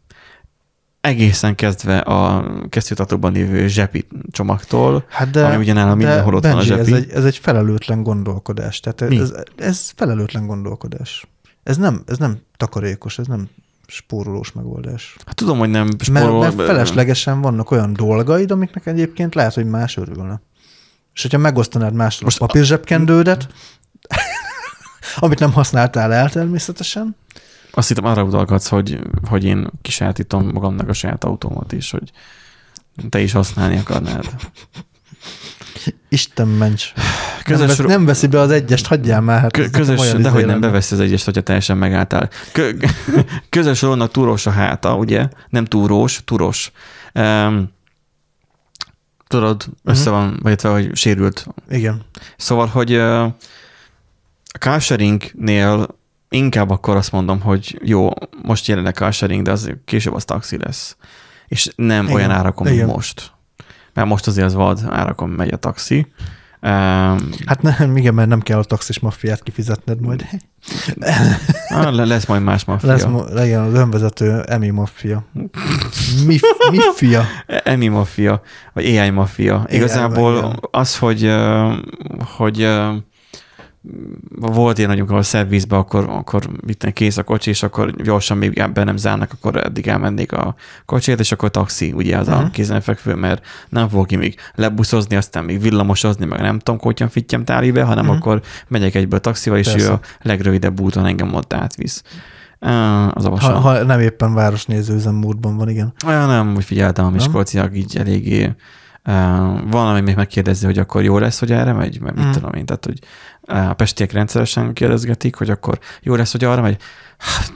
egészen kezdve a kesztyűtartóban lévő zsepi csomagtól, Hát de, ami ugye nálam mindenhol ott van a Benji, ez zsepi. egy, ez egy felelőtlen gondolkodás. Tehát Mi? ez, ez felelőtlen gondolkodás. Ez nem, ez nem takarékos, ez nem spórolós megoldás. Hát tudom, hogy nem Mert, spórol, mert feleslegesen vannak olyan dolgaid, amiknek egyébként lehet, hogy más örülne. És hogyha megosztanád másról Most a papírzsebkendődet, [laughs] amit nem használtál el természetesen, Azt hittem arra utalgatsz, hogy, hogy én kisátítom magamnak a saját autómat is, hogy te is használni akarnád. Isten ments. Közös nem, vesz, nem veszi be az egyest, hagyjál már. Hát Kö- közös, de izé hogy nem lenne. beveszi az egyest, hogyha teljesen megálltál. Kö- [laughs] közös rónak túrós a háta, ugye? Nem túrós, túros. Um, tudod, össze van, vagy hogy sérült. Igen. Szóval, hogy uh, a carsharingnél inkább akkor azt mondom, hogy jó, most jelenleg carsharing, de az később az taxi lesz. És nem Igen. olyan árakon, mint Igen. most. Mert most azért az vad árakon megy a taxi. Hát nem, [laughs] igen, mert nem kell a taxis maffiát kifizetned majd. [laughs] ah, le- lesz majd más maffia. Lesz, legyen az önvezető Emi maffia. [laughs] Mi, mifia. Emi maffia, vagy AI maffia. Igazából az, hogy, hogy volt ilyen, hogy amikor a szervizbe, akkor, akkor tenni, kész a kocsi, és akkor gyorsan még be nem zárnak, akkor eddig elmennék a kocsiért, és akkor taxi, ugye az uh-huh. a Mhm. kézenfekvő, mert nem fog ki még lebuszozni, aztán még villamosozni, meg nem tudom, hogyan fittyem tálibe, hanem uh-huh. akkor megyek egyből taxival, és Persze. ő a legrövidebb úton engem ott átvisz. Az a Ha, ha nem éppen városnéző üzemmódban van, igen. olyan nem, hogy figyeltem a miskolciak így eléggé uh, valami még megkérdezi, hogy akkor jó lesz, hogy erre megy, mert mit Mm. tudom én, tehát hogy a pestiek rendszeresen kérdezgetik, hogy akkor jó lesz, hogy arra megy. Hát,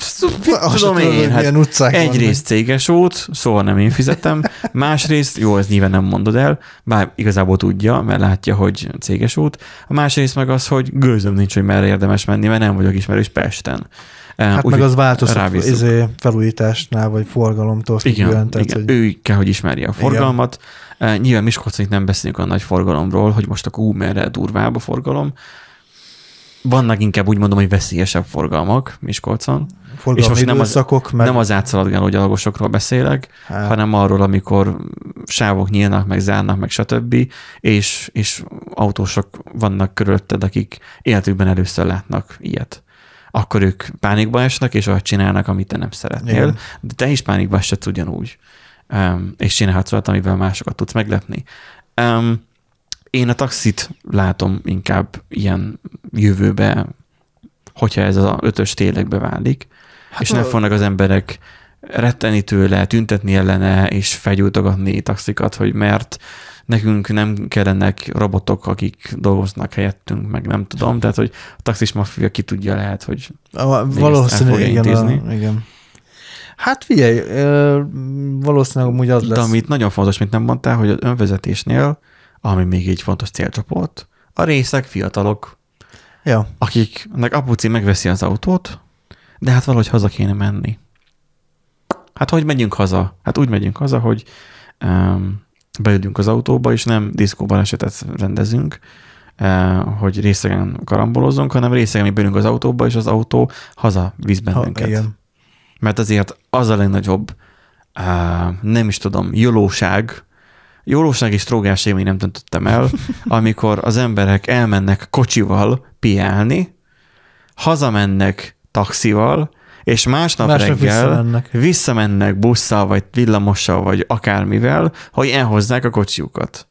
tudom én, hát egyrészt céges út, szóval nem én fizetem, másrészt, jó, ez nyilván nem mondod el, bár igazából tudja, mert látja, hogy céges út, a másrészt meg az, hogy gőzöm nincs, hogy merre érdemes menni, mert nem vagyok ismerős Pesten. Hát úgy, meg az rábízunk. izé, felújításnál, vagy forgalomtól igen, függően. Tehát, igen. hogy ő kell, hogy ismerje a forgalmat. Igen. Nyilván Miskolcon itt nem beszélünk a nagy forgalomról, hogy most akkor ú, merre durvább a forgalom. Vannak inkább úgy mondom, hogy veszélyesebb forgalmak Miskolcon. forgalmi és most nem az- meg Nem az átszaladgáló gyalogosokról beszélek, Hát. hanem arról, amikor sávok nyílnak, meg zárnak, meg stb. És, és autósok vannak körülötted, akik életükben először látnak ilyet. Akkor ők pánikba esnek, és azt csinálnak, amit te nem szeretnél. Igen. De te is pánikba esett ugyanúgy. Um, és csinálhatsz olyat, amivel másokat tudsz meglepni. Um, én a taxit látom inkább ilyen jövőbe, hogyha ez az ötös ténylegbe válik, hát és nem fognak az emberek retteni tőle, tüntetni ellene, és felgyújtogatni taxikat, hogy mert nekünk nem kellenek robotok, akik dolgoznak helyettünk, meg nem tudom, tehát hogy a taxis maffia ki tudja lehet, hogy A, el valószínű, fogja igen, a, igen. Hát figyelj, valószínűleg amúgy az De lesz. amit nagyon fontos, mint nem mondtál, hogy az önvezetésnél, ami még egy fontos célcsoport, a részek fiatalok, Ja, akiknek apuci megveszi az autót, de hát valahogy haza kéne menni. Hát hogy megyünk haza? Hát úgy megyünk haza, hogy um, beülünk az autóba, és nem diszkóbalesetet rendezünk, uh, hogy részegen karambolozunk, hanem részegen mi beülünk az autóba, és az autó haza visz ha, bennünket. igen. Mert azért az a legnagyobb, uh, nem is tudom, jólóság, jólóság és trógás még nem döntöttem el, [laughs] amikor az emberek elmennek kocsival piálni, hazamennek taxival, és másnap, Másnap reggel visszamennek. visszamennek busszal, vagy villamossal, vagy akármivel, hogy elhozzák a kocsiukat.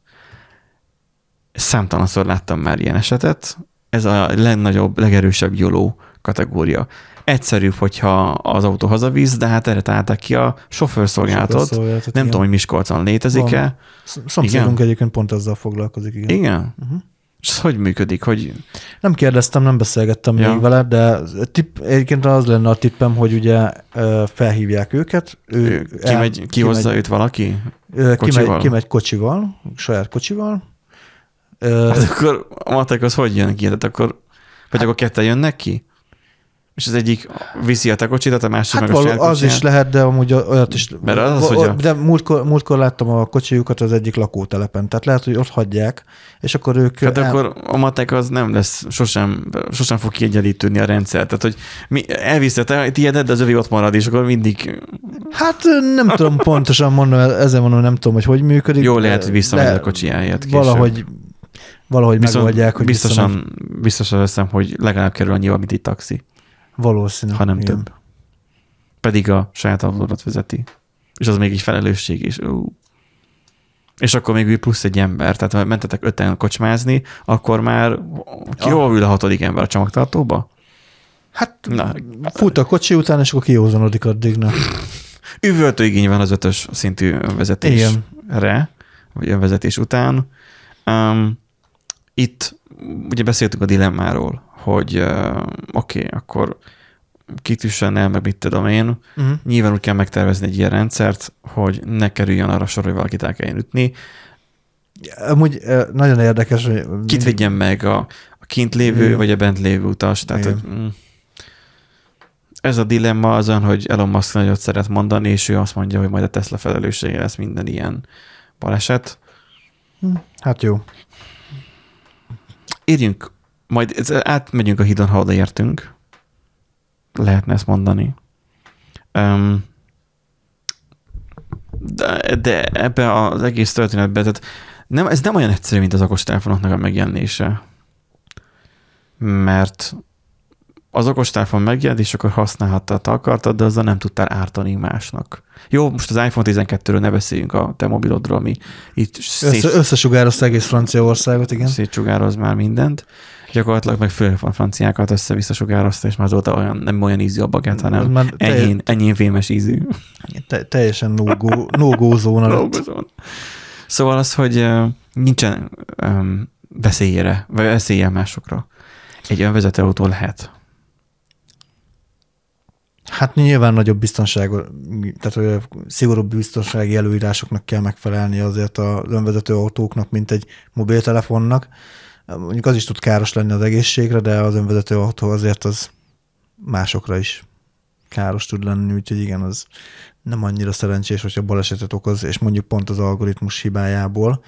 Számtalanszor láttam már ilyen esetet. Ez a legnagyobb, legerősebb joló kategória. Egyszerűbb, hogyha az autó hazavisz, de hát erre találták ki a sofőrszolgálatot. Sofőrszolgálatot, Nem igen. tudom, hogy Miskolcon létezik-e. Sz- Szomszédunk egyébként pont ezzel foglalkozik, igen. Igen. Uh-huh. És ez hogy működik? Hogy Nem kérdeztem, nem beszélgettem Ja. még vele, de tipp, egyébként az lenne a tippem, hogy ugye felhívják őket. Ő, ő, kimegy, kihozza őt valaki? Kocsival? Kimegy, kimegy kocsival, saját kocsival. Hát akkor a matek az hogy jön ki? Tehát akkor, vagy akkor ketten jönnek ki? És az egyik viszi a te kocsidat, a másik hát meg a való, saját az is lehet, de amúgy olyat is. Mert az, hogy a- De múltkor, múltkor láttam a kocsijukat az egyik lakótelepen, tehát lehet, hogy ott hagyják, és akkor ők... Hát el- akkor a matek az nem lesz, sosem, sosem fog kiegyenlítődni a rendszer. Tehát, hogy mi, elviszed te tiédet, de az övé ott marad, és akkor mindig Hát nem tudom pontosan mondani, ezen mondom, nem tudom, hogy hogy működik. jó lehet, hogy visszamegy a kocsijáért később. Valahogy, valahogy Viszont megoldják, hogy visszamegy. biztosan, biztosan veszem, hogy legalább kerül annyiba, mint egy taxi, Valószínű. ha nem igen. több. Pedig a saját autódat vezeti. És az még egy felelősség is. Ú. És akkor még plusz egy ember. Tehát ha mentetek öten kocsmázni, akkor már ki Ah. hol ül a hatodik ember a csomagtartóba? Hát Na. fut a kocsi után, és akkor kiózonodik addig. Na. Üvöltő igény van az ötös szintű önvezetésre, vagy önvezetés után. Um, itt ugye beszéltünk a dilemmáról, hogy uh, oké, okay, akkor kitüssen el, meg mit tudom én. Uh-huh. Nyilván úgy kell megtervezni egy ilyen rendszert, hogy ne kerüljön arra sor, hogy valakit el kelljen ütni. Amúgy nagyon érdekes, hogy... Kit vigyen meg a, a kint lévő, Igen. vagy a bent lévő utas. Tehát, Igen. hogy, mm, ez a dilemma azon, hogy Elon Musk nagyot szeret mondani, és ő azt mondja, hogy majd a Tesla felelőssége lesz minden ilyen baleset. Hát jó. érjünk, majd ez- átmegyünk a hídon, ha odaértünk. Lehetne ezt mondani. Um, de, de ebbe az egész történetben, tehát nem, ez nem olyan egyszerű, mint az okostelefonoknak a megjelenése. Mert az okostelefon megjelent, és akkor használhattad, ha akartad, de azzal nem tudtál ártani másnak. Jó, most az iPhone 12-ről ne beszéljünk a te mobilodról, ami itt Össze, szét, összesugározta egész Franciaországot, igen. szétsugároz már mindent. Gyakorlatilag meg főleg a franciákat össze-vissza sugározta, és már azóta olyan, nem olyan ízű a bagát, hanem már telj- enyhén, enyhén fémes ízű. Te, teljesen no-go, no-go zóna dolgozón. Szóval az, hogy nincsen um, veszélyére, vagy veszélye másokra. Egy önvezető autó lehet. Hát nyilván nagyobb biztonság, tehát hogy szigorúbb biztonsági előírásoknak kell megfelelni azért az önvezető autóknak, mint egy mobiltelefonnak. Mondjuk az is tud káros lenni az egészségre, de az önvezető autó azért az másokra is káros tud lenni, úgyhogy igen, az nem annyira szerencsés, hogyha balesetet okoz, és mondjuk pont az algoritmus hibájából.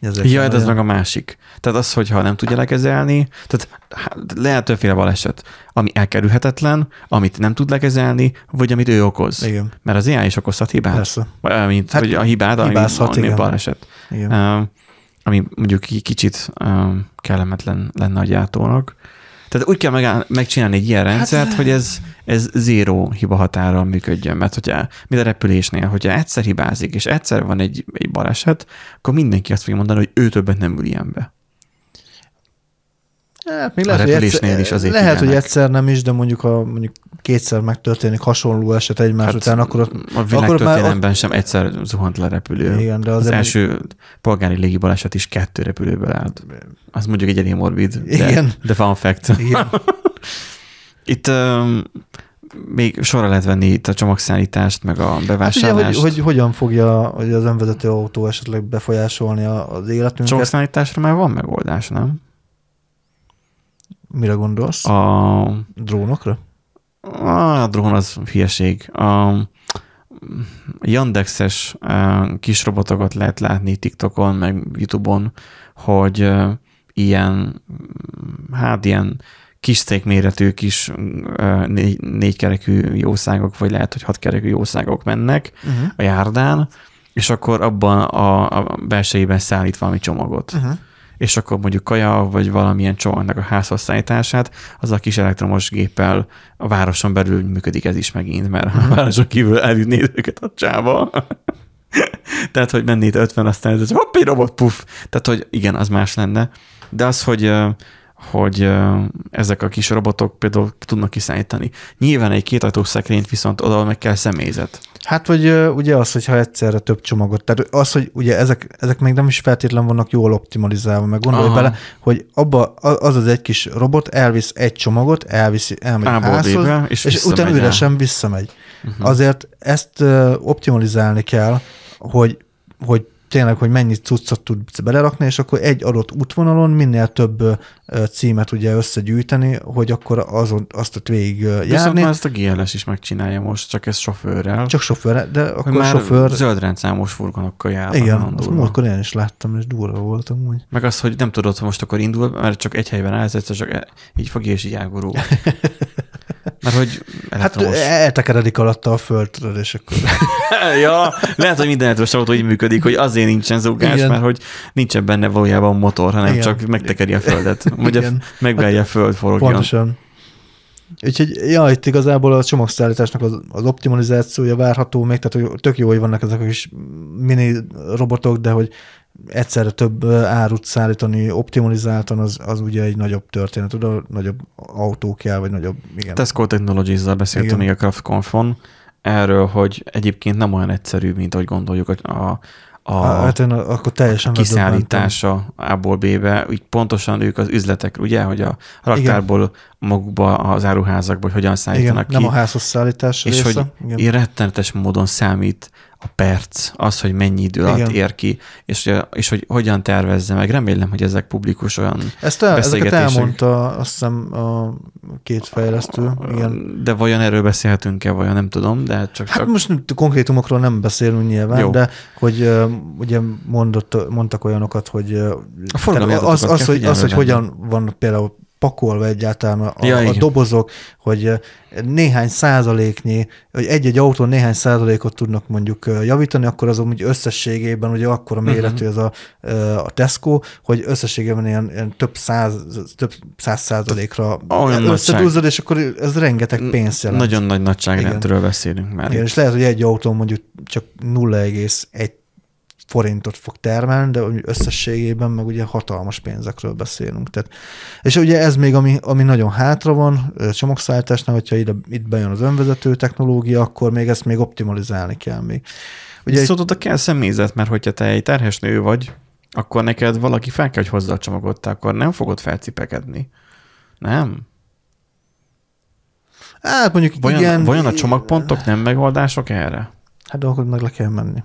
Ezek Ja, ez meg a másik. Tehát az, hogyha nem tudja lekezelni, tehát hát, lehet többféle baleset, ami elkerülhetetlen, amit nem tud lekezelni, vagy amit ő okoz. Igen, Mert az AI is okozhat hibát. persze. Vagy, Hát vagy a hibát, ami, hibázhat, ami igen. baleset. Igen. Uh, ami mondjuk ki- kicsit uh, kellemetlen lenne a gyártónak. Tehát úgy kell megcsinálni egy ilyen rendszert, hát, hogy ez, ez zéró hiba határral működjön, mert hogyha, mint a repülésnél, hogyha egyszer hibázik, és egyszer van egy, egy baleset, akkor mindenki azt fogja mondani, hogy ő többet nem ül ilyenbe. Hát még A lehet, hogy repülésnél egyszer, is azért lehet, hogy egyszer nem is, de mondjuk ha mondjuk kétszer megtörténik hasonló eset egymás hát, után, akkor ott, a világtörténelemben sem egyszer zuhant le repülő. igen, de Az azért első polgári légibaleset is kettő repülőből állt. Az mondjuk egy elég morbid, de, Igen. de fun fact. igen, [laughs] Itt um, még sorra lehet venni itt a csomagszállítást, meg a hát ugye, bevásárlást. hogy, hogy, hogyan fogja hogy az önvezető autó esetleg befolyásolni a- az életünket? Csomagszállításra már van megoldás, nem? Mire gondolsz? A... Drónokra? a drón az hülyeség. A Yandexes uh, kis robotokat lehet látni TikTokon, meg YouTube-on, hogy uh, ilyen, hát ilyen kis méretű kis uh, négy, négykerekű jószágok, vagy lehet, hogy hatkerekű jószágok mennek Uh-huh. a járdán, és akkor abban a, a belsejében szállít valami csomagot. Uh-huh. És akkor mondjuk kaja, vagy valamilyen csomagnak a házhoz az a kis elektromos géppel a városon belül működik ez is megint, mert a városon kívül elvinnéd őket a csába. [laughs] Tehát, hogy mennéd 50, aztán ez hopp, egy robot, puff. Tehát, hogy igen, az más lenne. De az, hogy hogy ezek a kis robotok például tudnak kiszállítani. Nyilván egy kétajtós szekrényt viszont oda meg kell személyzet. Hát, vagy ugye az, hogyha egyszerre több csomagot, tehát az, hogy ugye ezek, ezek még nem is feltétlen vannak jól optimalizálva, meg gondolj Aha. bele, hogy abba az az egy kis robot elvisz egy csomagot, elviszi, elmegy a házhoz, és és utána üresen visszamegy. Uh-huh. Azért ezt optimalizálni kell, hogy, hogy tényleg, hogy mennyi cuccot tudsz belerakni, és akkor egy adott útvonalon minél több címet ugye összegyűjteni, hogy akkor azon, azt ott végig ö, Viszont járni. már ezt a GLS is megcsinálja most, csak ez sofőrrel. Csak sofőr, de akkor már sofőr... zöld rendszámos furgonokkal jár. Igen, azt múltkor én is láttam, és durva volt amúgy. Meg az, hogy nem tudod, hogy most akkor indul, mert csak egy helyben állsz, egyszer csak e- így fogja és így. Mert hogy Hát elektromos. eltekeredik alatta a föld, tudod, és akkor... [laughs] ja, lehet, hogy minden elektromos autó így működik, hogy azért nincsen zúgás, Igen. mert hogy nincsen benne valójában motor, hanem Igen. csak megtekeri a földet. Vagy a, megverje a föld forogjon. Pontosan. Úgyhogy, ja, itt igazából a csomagszállításnak az, az optimalizációja várható még, tehát hogy tök jó, hogy vannak ezek a kis mini robotok, de hogy egyszerre több árut szállítani optimalizáltan, az, az ugye egy nagyobb történet, oda nagyobb autó kell, vagy nagyobb, igen. Tesco Technologies-zal beszéltem Igen. még a CraftConfon, erről, hogy egyébként nem olyan egyszerű, mint ahogy gondoljuk a, a, a hát én akkor teljesen kiszállítása A-ból B-be, úgy pontosan ők az üzletek, ugye, hogy a raktárból magukba az áruházakból hogy hogyan Igen, szállítanak nem ki, a házhoz szállítás és része. hogy igen. rettenetes módon számít a perc, az, hogy mennyi idő alatt Igen. ér ki, és, és hogy hogyan tervezze meg. Remélem, hogy ezek publikus olyan Ezt el, ezeket beszélgetések. elmondta azt hiszem a két fejlesztő. Igen. De vajon erről beszélhetünk-e, vajon nem tudom, de csak, csak Hát most nem- konkrétumokról nem beszélünk nyilván, Jó. De hogy ugye mondott, mondtak olyanokat, hogy A az, az, hogy, az, hogy hogyan van például pakolva egyáltalán a, Ja, a igen. dobozok, hogy ö, néhány százaléknyi, hogy egy-egy autón néhány százalékot tudnak mondjuk ö, javítani, akkor azon úgy összességében, ugye akkora Mhm. méretű ez a, ö, a Tesco, hogy összességében ilyen, ilyen több száz, több száz százalékra összedúzzad, és akkor ez rengeteg pénzt jelent. nagyon nagy nagyságrendről beszélünk már. Igen, és lehet, hogy egy autó mondjuk csak 0,1 forintot fog termelni, de összességében meg ugye hatalmas pénzekről beszélünk. Tehát, és ugye ez még, ami, ami nagyon hátra van csomagszállításnál, hogyha ide, itt bejön az önvezető technológia, akkor még ezt még optimalizálni kell még. Ugye Viszont oda kell személyzet, mert hogyha te egy terhes nő vagy, akkor neked valaki fel kell, hogy hozza a csomagot, te akkor nem fogod felcipekedni. Nem? hát mondjuk Vajon, igen, vajon a csomagpontok nem megoldások erre? Hát de akkor meg le kell menni.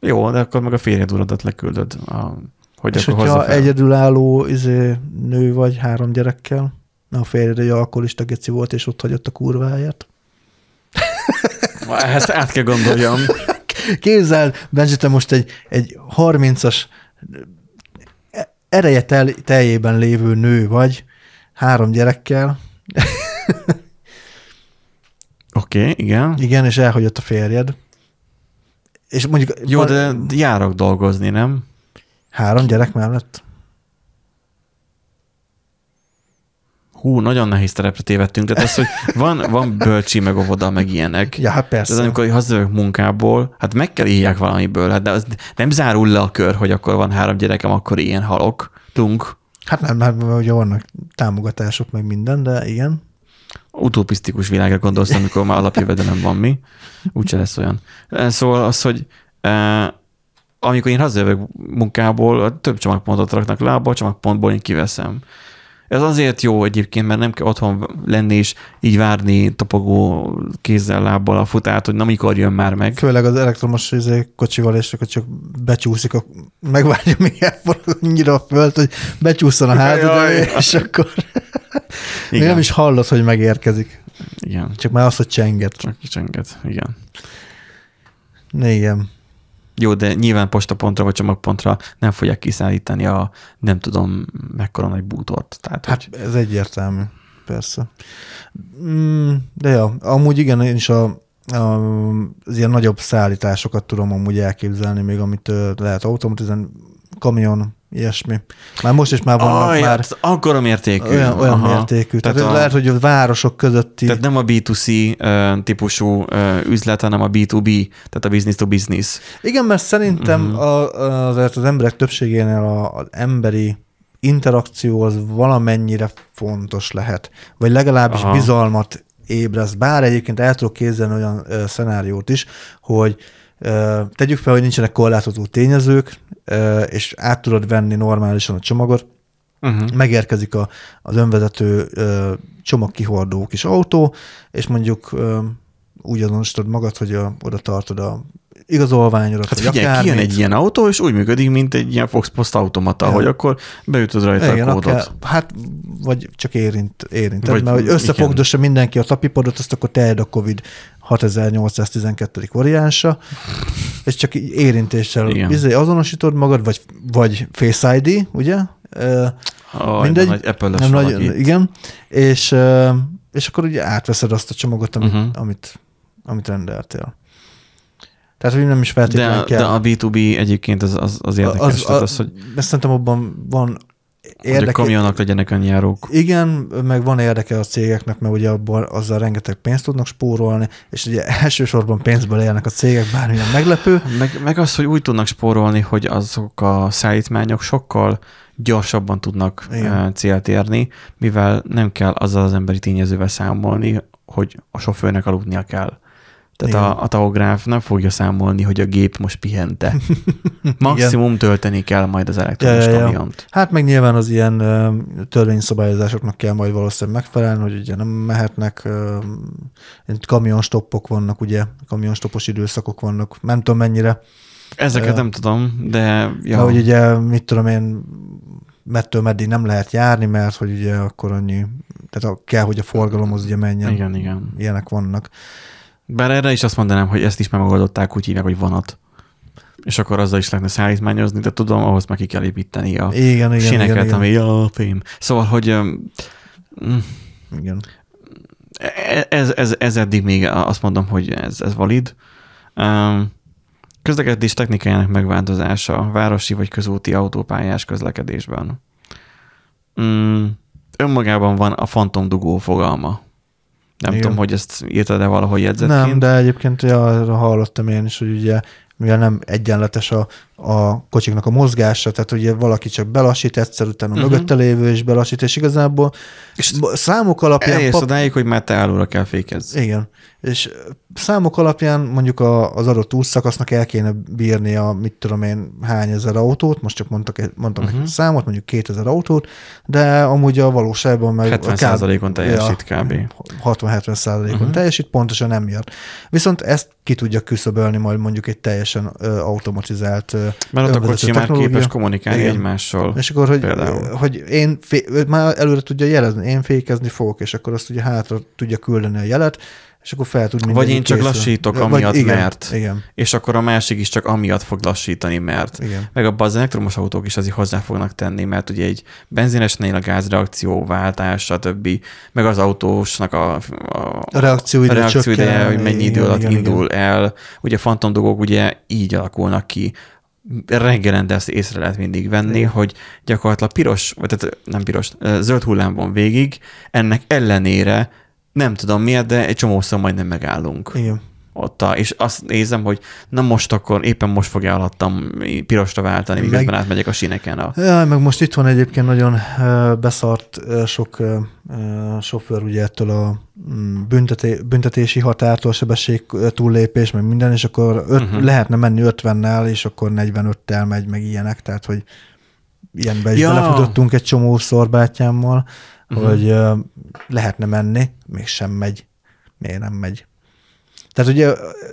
Jó, de akkor meg a férjed uradat leküldöd, a, hogy és akkor hogyha egyedülálló izé, nő vagy három gyerekkel, a férjed egy alkoholista geci volt, és ott hagyott a kurváját. [laughs] Ezt át kell gondoljam. [laughs] Képzel, Benji, te most egy, egy 30-as ereje tel, teljében lévő nő vagy, három gyerekkel, [laughs] Oké, okay, igen. igen, és elhagyott a férjed. És mondjuk Jó, van- de járok dolgozni, nem? három gyerek mellett? Hú, nagyon nehéz terepre tévedtünk. Tehát az, hogy van, van bölcsi, meg óvoda, meg ilyenek. Ja, hát persze. Ez amikor hazajövök munkából, hát meg kell éljek valamiből, hát de az nem zárul le a kör, hogy akkor van három gyerekem, akkor ilyen halok. Tunk. Hát nem, hát ugye vannak támogatások, meg minden, de igen. Utopisztikus világra gondolsz, amikor már alapjövedelem van mi. Úgyse lesz olyan. Szóval az, hogy amikor én hazajövök munkából, több csomagpontot raknak le, abból a csomagpontból én kiveszem. Ez azért jó egyébként, mert nem kell otthon lenni és így várni tapogó kézzel, lábbal a futát, hogy na mikor jön már meg. Főleg az elektromos izé, kocsival, és akkor csak becsúszik, a, megvárja, [laughs] míg elforog annyira a föld, hogy becsúszson a hátad és akkor [laughs] még nem is hallod, hogy megérkezik. Igen. Csak már az, hogy csenget. Csak kicsenget. Igen. Igen. Jó, de nyilván postapontra vagy csomagpontra nem fogják kiszállítani a nem tudom mekkora nagy bútort. Tehát, Hát hogy ez egyértelmű, persze. Mm, de ja, amúgy igen, én is a, a, az ilyen nagyobb szállításokat tudom amúgy elképzelni, még amit lehet automatizálni, kamion, ilyesmi. Már most is már vannak Aj, már hát akkor mértékű. olyan, olyan Aha. mértékű. Tehát, Tehát a- lehet, hogy a városok közötti... Tehát nem a B2C uh, típusú uh, üzlet, hanem a B2B, tehát a business to business. Igen, mert szerintem Mhm. uh-huh. a, azért az emberek többségénél a, az emberi interakció az valamennyire fontos lehet, vagy legalábbis Aha. Bizalmat ébreszt. Bár egyébként el tudok képzelni olyan ö, szenáriót is, hogy tegyük fel, hogy nincsenek korlátozó tényezők, és át tudod venni normálisan a csomagot, Uh-huh. megérkezik a, az önvezető ö, csomagkihordó kis autó, és mondjuk ö, úgy azonosítod magad, hogy a, oda tartod a igazolványodat, Hát figyelj, akármit. kijön egy ilyen autó, és úgy működik, mint egy ilyen Fox Post automata, Ja. hogy akkor beütöd rajta Igen, a kódot. akár, hát, vagy csak érint, érinted, Vagy mert hogy igen. összefogdossa mindenki a tapipodot, azt akkor teljed a COVID 6812. variánsa, és csak így érintéssel Igen. izé, azonosítod magad, vagy, vagy Face ID, ugye? Aj, mindegy. Nagy apple nem nagy, igen, és, és akkor ugye átveszed azt a csomagot, amit, uh-huh. amit, amit rendeltél. Tehát, hogy nem is De, feltétlenül kell. de a B2B egyébként az, az, az érdekes. Az, tehát az, hogy, Ezt szerintem abban van hogy a érdeke, kamionok legyenek önjárók. igen, meg van érdeke a cégeknek, mert ugye abban azzal rengeteg pénzt tudnak spórolni, és ugye [laughs] elsősorban pénzből élnek a cégek, bármilyen meglepő. Meg, meg az, hogy úgy tudnak spórolni, hogy azok a szállítmányok sokkal gyorsabban tudnak Igen. eh, célt érni, mivel nem kell azzal az emberi tényezővel számolni, hogy a sofőrnek aludnia kell. Tehát Igen. a, a tahográf nem fogja számolni, hogy a gép most pihente. [laughs] Maximum tölteni kell majd az elektromos Ja, ja, kamiont. Hát meg nyilván az ilyen törvényszabályozásoknak kell majd valószínűleg megfelelni, hogy ugye nem mehetnek, kamionstoppok vannak, ugye, kamionstoppos időszakok vannak, nem tudom mennyire, Ezeket Ö, nem tudom, de ja. hogy ugye, mit tudom én, mettől meddig nem lehet járni, mert hogy ugye akkor annyi, tehát kell, hogy a forgalom az ugye menjen. igen, igen. Ilyenek vannak. Bár erre is azt mondanám, hogy ezt is megoldották, úgy hívják, hogy vonat. És akkor azzal is lehetne szállítmányozni, de tudom, ahhoz meg ki kell építeni a Igen, igen, sineket, igen, igen. ami a fém. Szóval, hogy mm, igen. e- ez, ez, ez eddig még azt mondom, hogy ez, ez valid. Um, közlekedés technikájának megváltozása városi vagy közúti autópályás közlekedésben. Mm, önmagában van a fantomdugó fogalma. Nem Igen. tudom, hogy ezt írtad-e valahogy jegyzetként. Nem, de egyébként ja, arra hallottam én is, hogy ugye mivel nem egyenletes a, a kocsiknak a mozgása, tehát ugye valaki csak belassít egyszer, utána Mhm. mögötte lévő is belassít, és igazából És számok alapján... Elérsz pap- odáig, hogy már te állóra kell fékezz. Igen. És számok alapján mondjuk a, az adott útszakasznak el kéne bírni a, mit tudom én, hány ezer autót, most csak mondtak, mondtam uh-huh. egy számot, mondjuk 2000 autót, de amúgy a valóságban meg... 70%-on teljesít kb. 60-70 százalékon Mhm. uh-huh. teljesít, pontosan emiatt. Viszont ezt ki tudja küszöbölni majd mondjuk egy teljesen ö, automatizált ö, Mert ott a kocsi már képes kommunikálni Igen. egymással. És akkor, hogy, Például. hogy én fé, már előre tudja jelezni, én fékezni fogok, és akkor azt ugye hátra tudja küldeni a jelet, és akkor fel tud Vagy én csak készülni. lassítok Vagy amiatt, igen, mert. Igen, És akkor a másik is csak amiatt fog lassítani, mert. igen. Meg abban az elektromos autók is azért hozzá fognak tenni, mert ugye egy benzinesnél a gázreakció, váltás, stb. Meg az autósnak a, a, A reakcióidő a reakcióideje, csökken, hogy mennyi idő igen, alatt igen, indul el. Ugye a fantomdugók ugye így alakulnak ki. Reggelente ezt észre lehet mindig venni, Igen. hogy gyakorlatilag piros, vagy tehát nem piros, zöld hullám van végig, ennek ellenére nem tudom miért, de egy csomószor majdnem megállunk Igen. ott, a, és azt nézem, hogy na most akkor éppen most fogja alattam pirosra váltani, Meg- miközben átmegyek a sineken. A... Ja, meg most itt van egyébként nagyon beszart sok sofőr ugye ettől a mm, bünteté, büntetési határtól, sebesség túllépés, meg minden, és akkor öt, uh-huh. lehetne menni 50-nel, és akkor 45-tel megy, meg ilyenek, tehát hogy ilyenbe is Ja. belefutottunk egy csomó szorbátyámmal. Uh-huh. hogy lehetne menni, mégsem megy. Miért nem megy? Tehát ugye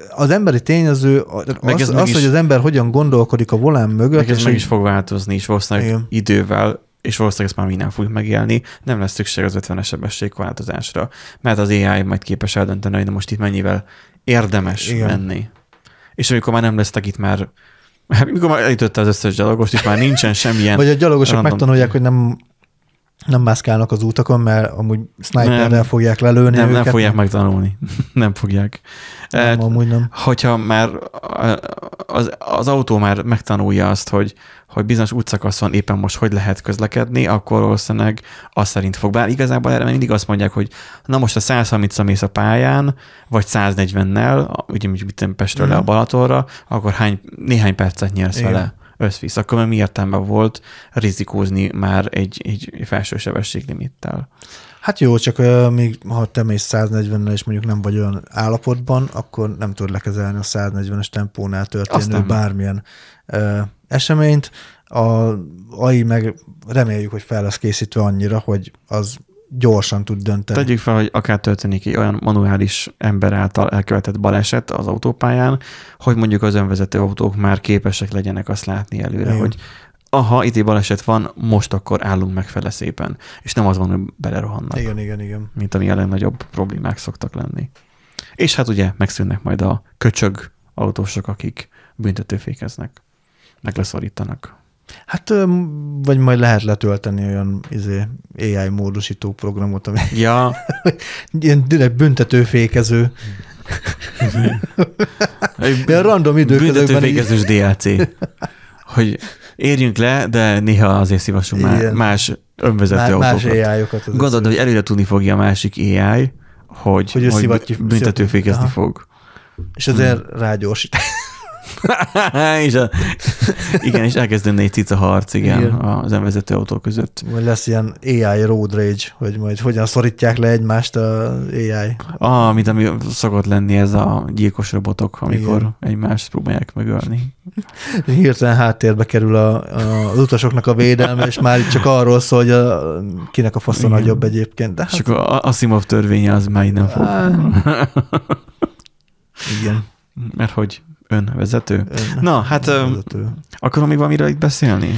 az emberi tényező, Meg az, meg az is- hogy az ember hogyan gondolkodik a volán mögött, Meg ez és meg is fog változni, és valószínűleg Igen. idővel, és valószínűleg ezt már mi nem fogjuk megélni, nem lesz szükség az 50-es sebességváltozásra, mert az AI majd képes eldönteni, hogy na most itt mennyivel érdemes Igen. menni. És amikor már nem lesztek itt már, [laughs] mikor már elütötte az összes gyalogost, itt már nincsen semmilyen Vagy a gyalogosok random- megtanulják, hogy nem nem mászkálnak az útakon, mert amúgy sniperrel Nem. fogják lelőni nem, őket. nem fogják megtanulni. [laughs] nem fogják. Nem, Eh, amúgy nem. hogyha már az, az autó már megtanulja azt, hogy, hogy bizonyos útszakaszon éppen most hogy lehet közlekedni, akkor valószínűleg azt szerint fog. Bár igazából erre mindig azt mondják, hogy na most a 130 mész a pályán, vagy 140-nel, ugye mit Pestről le a Mhm. Balatonra, akkor hány, néhány percet nyersz Igen. vele összvisz. Akkor mi értelme volt rizikózni már egy, egy felső sebességlimittel. Hát jó, csak uh, még ha te mész 140-nel, és mondjuk nem vagy olyan állapotban, akkor nem tudod lekezelni a 140-es tempónál történő nem. bármilyen uh, eseményt. A AI meg reméljük, hogy fel lesz készítve annyira, hogy az gyorsan tud dönteni. Tegyük fel, hogy akár történik egy olyan manuális ember által elkövetett baleset az autópályán, hogy mondjuk az önvezető autók már képesek legyenek azt látni előre, Igen. hogy aha, itt egy baleset van, most akkor állunk meg fele szépen. És nem az van, hogy belerohannak, Igen, igen, igen. mint ami a legnagyobb problémák szoktak lenni. És hát ugye megszűnnek majd a köcsög autósok, akik büntetőfékeznek, meg leszorítanak. Hát, vagy majd lehet letölteni olyan izé, AI módosító programot, ami Ja, [laughs] ilyen direkt büntetőfékező. [laughs] Ilyen random időközökben büntetőfékezős DLC. [laughs] Hogy érjünk le, de néha azért szívassunk már más önvezető má- más autókat. AI-okat. az Gondolod, hogy előre tudni fogja a másik AI, hogy, Hogy szivattyú- büntetőfékezni fog. És ezért rágyorsít. [laughs] és a, [laughs] igen, és elkezdődne egy cica harc, igen, Igen. az önvezető autó között. Vagy lesz ilyen AI road rage, hogy majd hogyan szorítják le egymást a AI. Ah, mint ami szokott lenni ez a gyilkos robotok, amikor Igen. egymást próbálják megölni. [laughs] Hirtelen háttérbe kerül a, a, az utasoknak a védelme, és már csak arról szól, hogy a, kinek a faszon nagyobb egyébként. De És hát, akkor a Asimov törvénye az már nem fog. igen. Mert hogy önvezető. Ön- Na, hát ö, vezető. akarom még valamiről itt beszélni?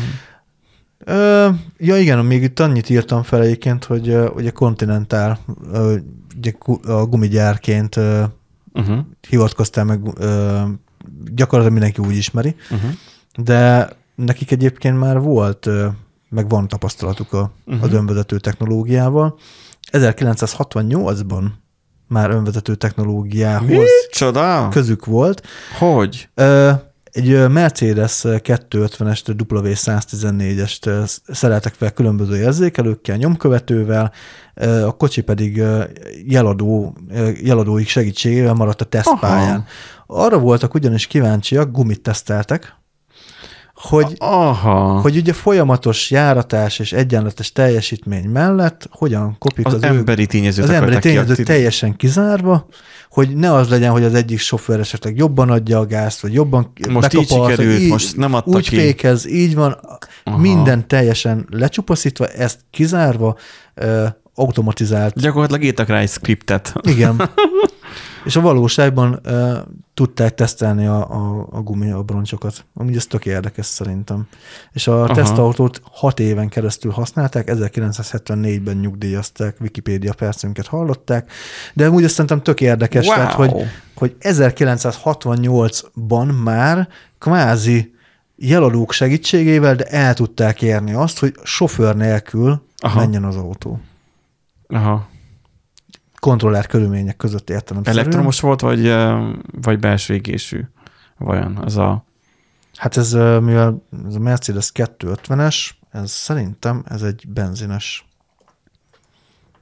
Ö, ja igen, még itt annyit írtam fel egyébként, hogy ugye Continental ugye a gumigyárként Uh-huh. hivatkoztál meg, gyakorlatilag mindenki úgy ismeri, Uh-huh. de nekik egyébként már volt, meg van tapasztalatuk a, uh-huh. az önvezető technológiával. 1968-ban már önvezető technológiához Csoda? közük volt. Hogy? Ö, Egy Mercedes 250-est, W114-est ö, szereltek fel különböző érzékelőkkel, nyomkövetővel, a kocsi pedig jeladó, jeladóik segítségével maradt a tesztpályán. Arra voltak ugyanis kíváncsiak, gumit teszteltek, hogy, Aha. hogy ugye folyamatos járatás és egyenletes teljesítmény mellett hogyan kopik az, az, emberi tényezőt az emberi akarták tényező kiaktiválni. teljesen kizárva, hogy ne az legyen, hogy az egyik sofőr esetleg jobban adja a gázt, vagy jobban Most így sikerült, így- most nem adta Úgy ki. fékez, így van, Aha. Minden teljesen lecsupaszítva, ezt kizárva, automatizált. Gyakorlatilag írtak rá egy skriptet. Igen. [laughs] És a valóságban ö, tudták tesztelni a, a, a gumi. Amúgy ez tök érdekes szerintem. És a Aha. tesztautót hat éven keresztül használták, 1974-ben nyugdíjazták, Wikipédia percünket hallották, de úgy azt szerintem tök érdekes, Wow. tehát, hogy, hogy 1968-ban már kvázi jeladók segítségével, de el tudták érni azt, hogy sofőr nélkül. Aha. menjen az autó. Aha. Kontrollált körülmények között értelem Elektromos volt, vagy, vagy belső égésű? Vajon az a... Hát ez, mivel ez a Mercedes 250-es, ez szerintem ez egy benzines.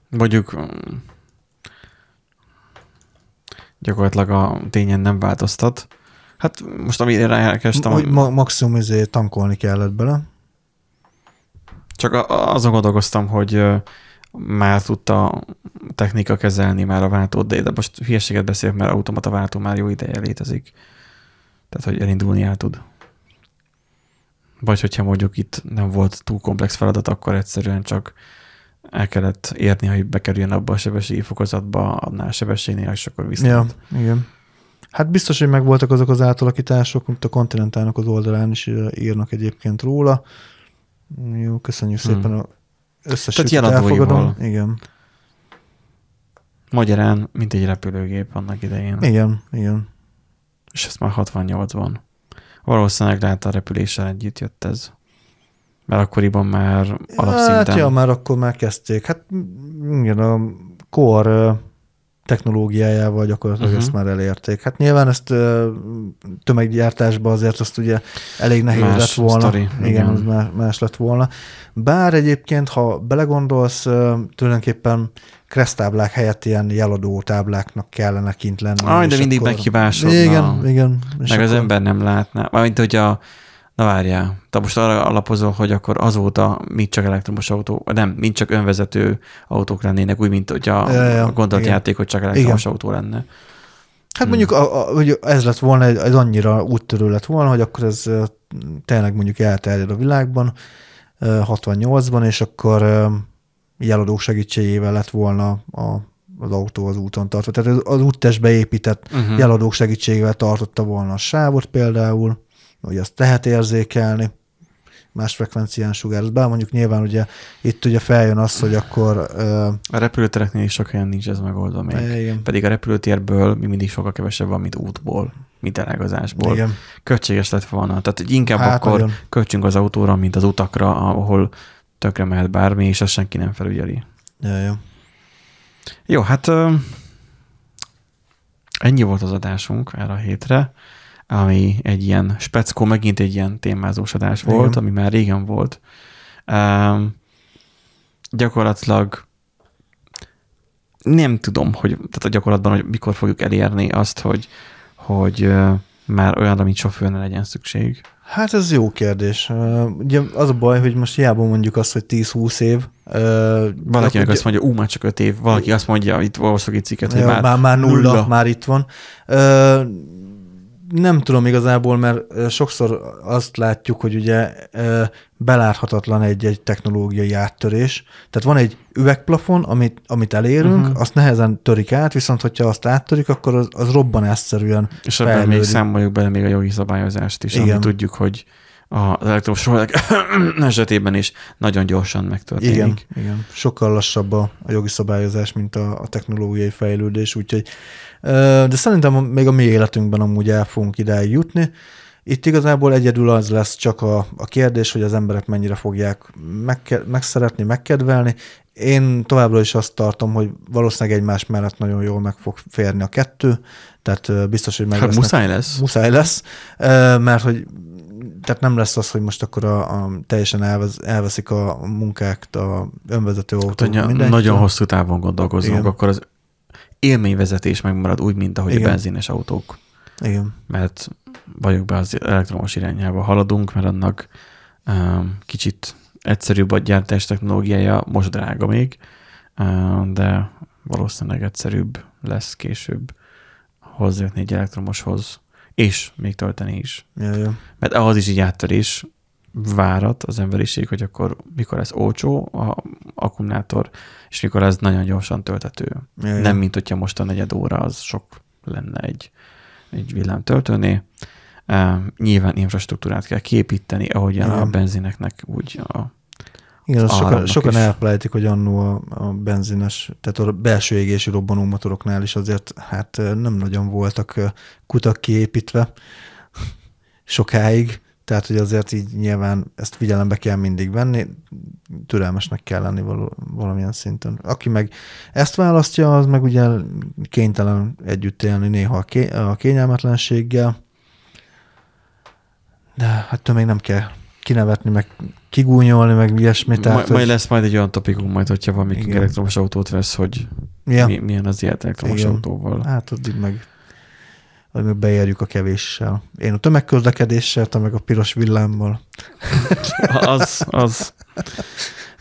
Mondjuk gyakorlatilag a tényen nem változtat. Hát most amire rákerestem, hogy ma- maximum izé tankolni kellett bele. csak azon gondolkoztam, hogy már tudta technika kezelni már a váltót, de de most hülyeséget beszélek, mert automata váltó már jó ideje létezik. Tehát, hogy elindulni el tud. Vagy hogyha mondjuk itt nem volt túl komplex feladat, akkor egyszerűen csak el kellett érni, hogy bekerüljön abba a sebességi fokozatba, annál a sebességnél, és akkor viszont. Ja, igen. Hát biztos, hogy megvoltak azok az átalakítások, mint a Continentalnak az oldalán is írnak egyébként róla. Jó, köszönjük Hmm. szépen a összes Tehát sütit jeladóival. elfogadom. Igen, Magyarán, mint egy repülőgép annak idején. igen, igen. És ezt már 68-ban. Valószínűleg lehet a repüléssel együtt jött ez. Mert akkoriban már alapszinten. Hát ja, már akkor már kezdték. Hát igen, a ö, technológiájával gyakorlatilag uh-huh. ezt már elérték. Hát nyilván ezt ö, tömeggyártásban azért azt ugye elég nehéz Más lett volna. sztori, igen, igen. az más, más lett volna. Bár egyébként, ha belegondolsz, ö, tulajdonképpen kresztáblák helyett ilyen jeladó tábláknak kellene kint lenni. Aj, de mindig akkor- meghibásodna. Igen, igen. Meg az akkor- ember nem látná. Mármint, hogy a... Na várjál, te most arra alapozol, hogy akkor azóta mind csak elektromos autó, nem, mind csak önvezető autók lennének, úgy, mint hogy a, Ja, ja, a gondolatjáték, hogy csak elektromos autó lenne. Hát Hmm. mondjuk, a, a, hogy ez lett volna, ez annyira úttörő lett volna, hogy akkor ez tényleg mondjuk elterjed a világban, ö, 68-ban, és akkor jeladók segítségével lett volna a, az autó az úton tartva. Tehát az- az úttestbe épített Mhm. uh-huh. jeladók segítségével tartotta volna a sávot például, hogy azt lehet érzékelni, más frekvencián sugároz. Bár mondjuk nyilván ugye itt ugye feljön az, hogy akkor A repülőtereknél is sok helyen nincs ez megoldva még. igen, Pedig a repülőtérből mi mindig sokkal kevesebb van, mint útból, mint elágazásból. igen. Költséges lett volna. Tehát hogy inkább Hát akkor nagyon. költsünk az autóra, mint az utakra, ahol tökre mehet bármi, és azt senki nem felügyeli. Ja, ja. Jó, hát ennyi volt az adásunk erre a hétre, ami egy ilyen speckó, megint egy ilyen témázós adás volt, Igen. ami már régen volt. Um, gyakorlatilag nem tudom, hogy tehát a gyakorlatban, hogy mikor fogjuk elérni azt, hogy, hogy már olyan, amit sofőrne legyen szükség. Hát ez jó kérdés. Ugye az a baj, hogy most hiába mondjuk azt, hogy 10-20 év. Valakinek akkor azt mondja, ú, már csak öt év, valaki azt mondja, itt olvasok egy cikket, hogy Ja, már, már, már nulla, nulla, már itt van. Nem tudom igazából, mert sokszor azt látjuk, hogy ugye beláthatatlan egy-egy technológiai áttörés. Tehát van egy üvegplafon, amit, amit elérünk, uh-huh. azt nehezen törik át, viszont hogyha azt áttörik, akkor az, az robbanásszerűen És ebben még fejlődik. számoljuk bele még a jogi szabályozást is, Igen. ami tudjuk, hogy az elektromos rollerek [coughs] esetében is nagyon gyorsan megtörténik. Igen, igen. Sokkal lassabb a, a jogi szabályozás, mint a, a technológiai fejlődés, úgyhogy de szerintem még a mi életünkben amúgy el fogunk idáig jutni. Itt igazából egyedül az lesz csak a, a kérdés, hogy az emberek mennyire fogják megke, megszeretni, megkedvelni. Én továbbra is azt tartom, hogy valószínűleg egymás mellett nagyon jól meg fog férni a kettő, tehát biztos, hogy meg Hát lesznek- muszáj lesz. Muszáj lesz, mert hogy tehát nem lesz az, hogy most akkor a, a teljesen elvez, elveszik a munkák, a önvezető autók, Hogyha mindenki. nagyon hosszú távon gondolkozunk, Igen. akkor az élményvezetés megmarad úgy, mint ahogy Igen. a benzines autók. Igen. Mert vagyok be az elektromos irányába haladunk, mert annak um, kicsit egyszerűbb a gyártás technológiája, most drága még, uh, de valószínűleg egyszerűbb lesz később hozzájutni egy elektromoshoz, és még tölteni is. Ja, ja. Mert ahhoz is így áttörés várat az emberiség, hogy akkor mikor lesz olcsó a akkumulátor, és mikor ez nagyon gyorsan tölthető. Ja, ja. Nem, mint hogyha most a negyed óra az sok lenne egy, egy villámtöltőnél. Uh, nyilván infrastruktúrát kell képíteni, ahogyan a Igen. benzineknek úgy a Igen, sokan, sokan is. elfelejtik, hogy annó a, a benzines, tehát a belső égési robbanómotoroknál is azért hát nem nagyon voltak kutak kiépítve sokáig, tehát hogy azért így nyilván ezt figyelembe kell mindig venni, türelmesnek kell lenni való, valamilyen szinten. Aki meg ezt választja, az meg ugye kénytelen együtt élni néha a, ké, a kényelmetlenséggel, de hát még nem kell kinevetni, meg kigúnyolni, meg ilyesmi. Tehát, majd, majd lesz majd egy olyan topikunk, majd, hogyha valami elektromos autót vesz, hogy ja, mi, milyen az élet elektromos Igen. autóval. Hát addig meg, addig meg beérjük a kevéssel. Én a tömegközlekedéssel, te meg a piros villámmal. Az, az.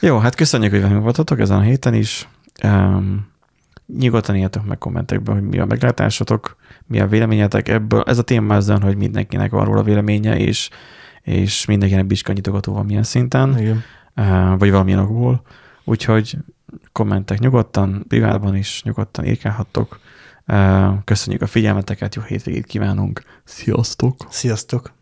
Jó, hát köszönjük, hogy velünk voltatok ezen a héten is. Um, nyugodtan írjatok meg kommentekben, hogy mi a meglátásotok, mi a véleményetek ebből. Ez a téma az olyan, hogy mindenkinek van róla véleménye, és, és mindenkinek bicskanyitogató valamilyen szinten, Igen. uh, vagy valamilyen okból. Úgyhogy kommentek nyugodtan, privátban is nyugodtan írkálhattok. Uh, köszönjük a figyelmeteket, jó hétvégét kívánunk. Sziasztok! Sziasztok!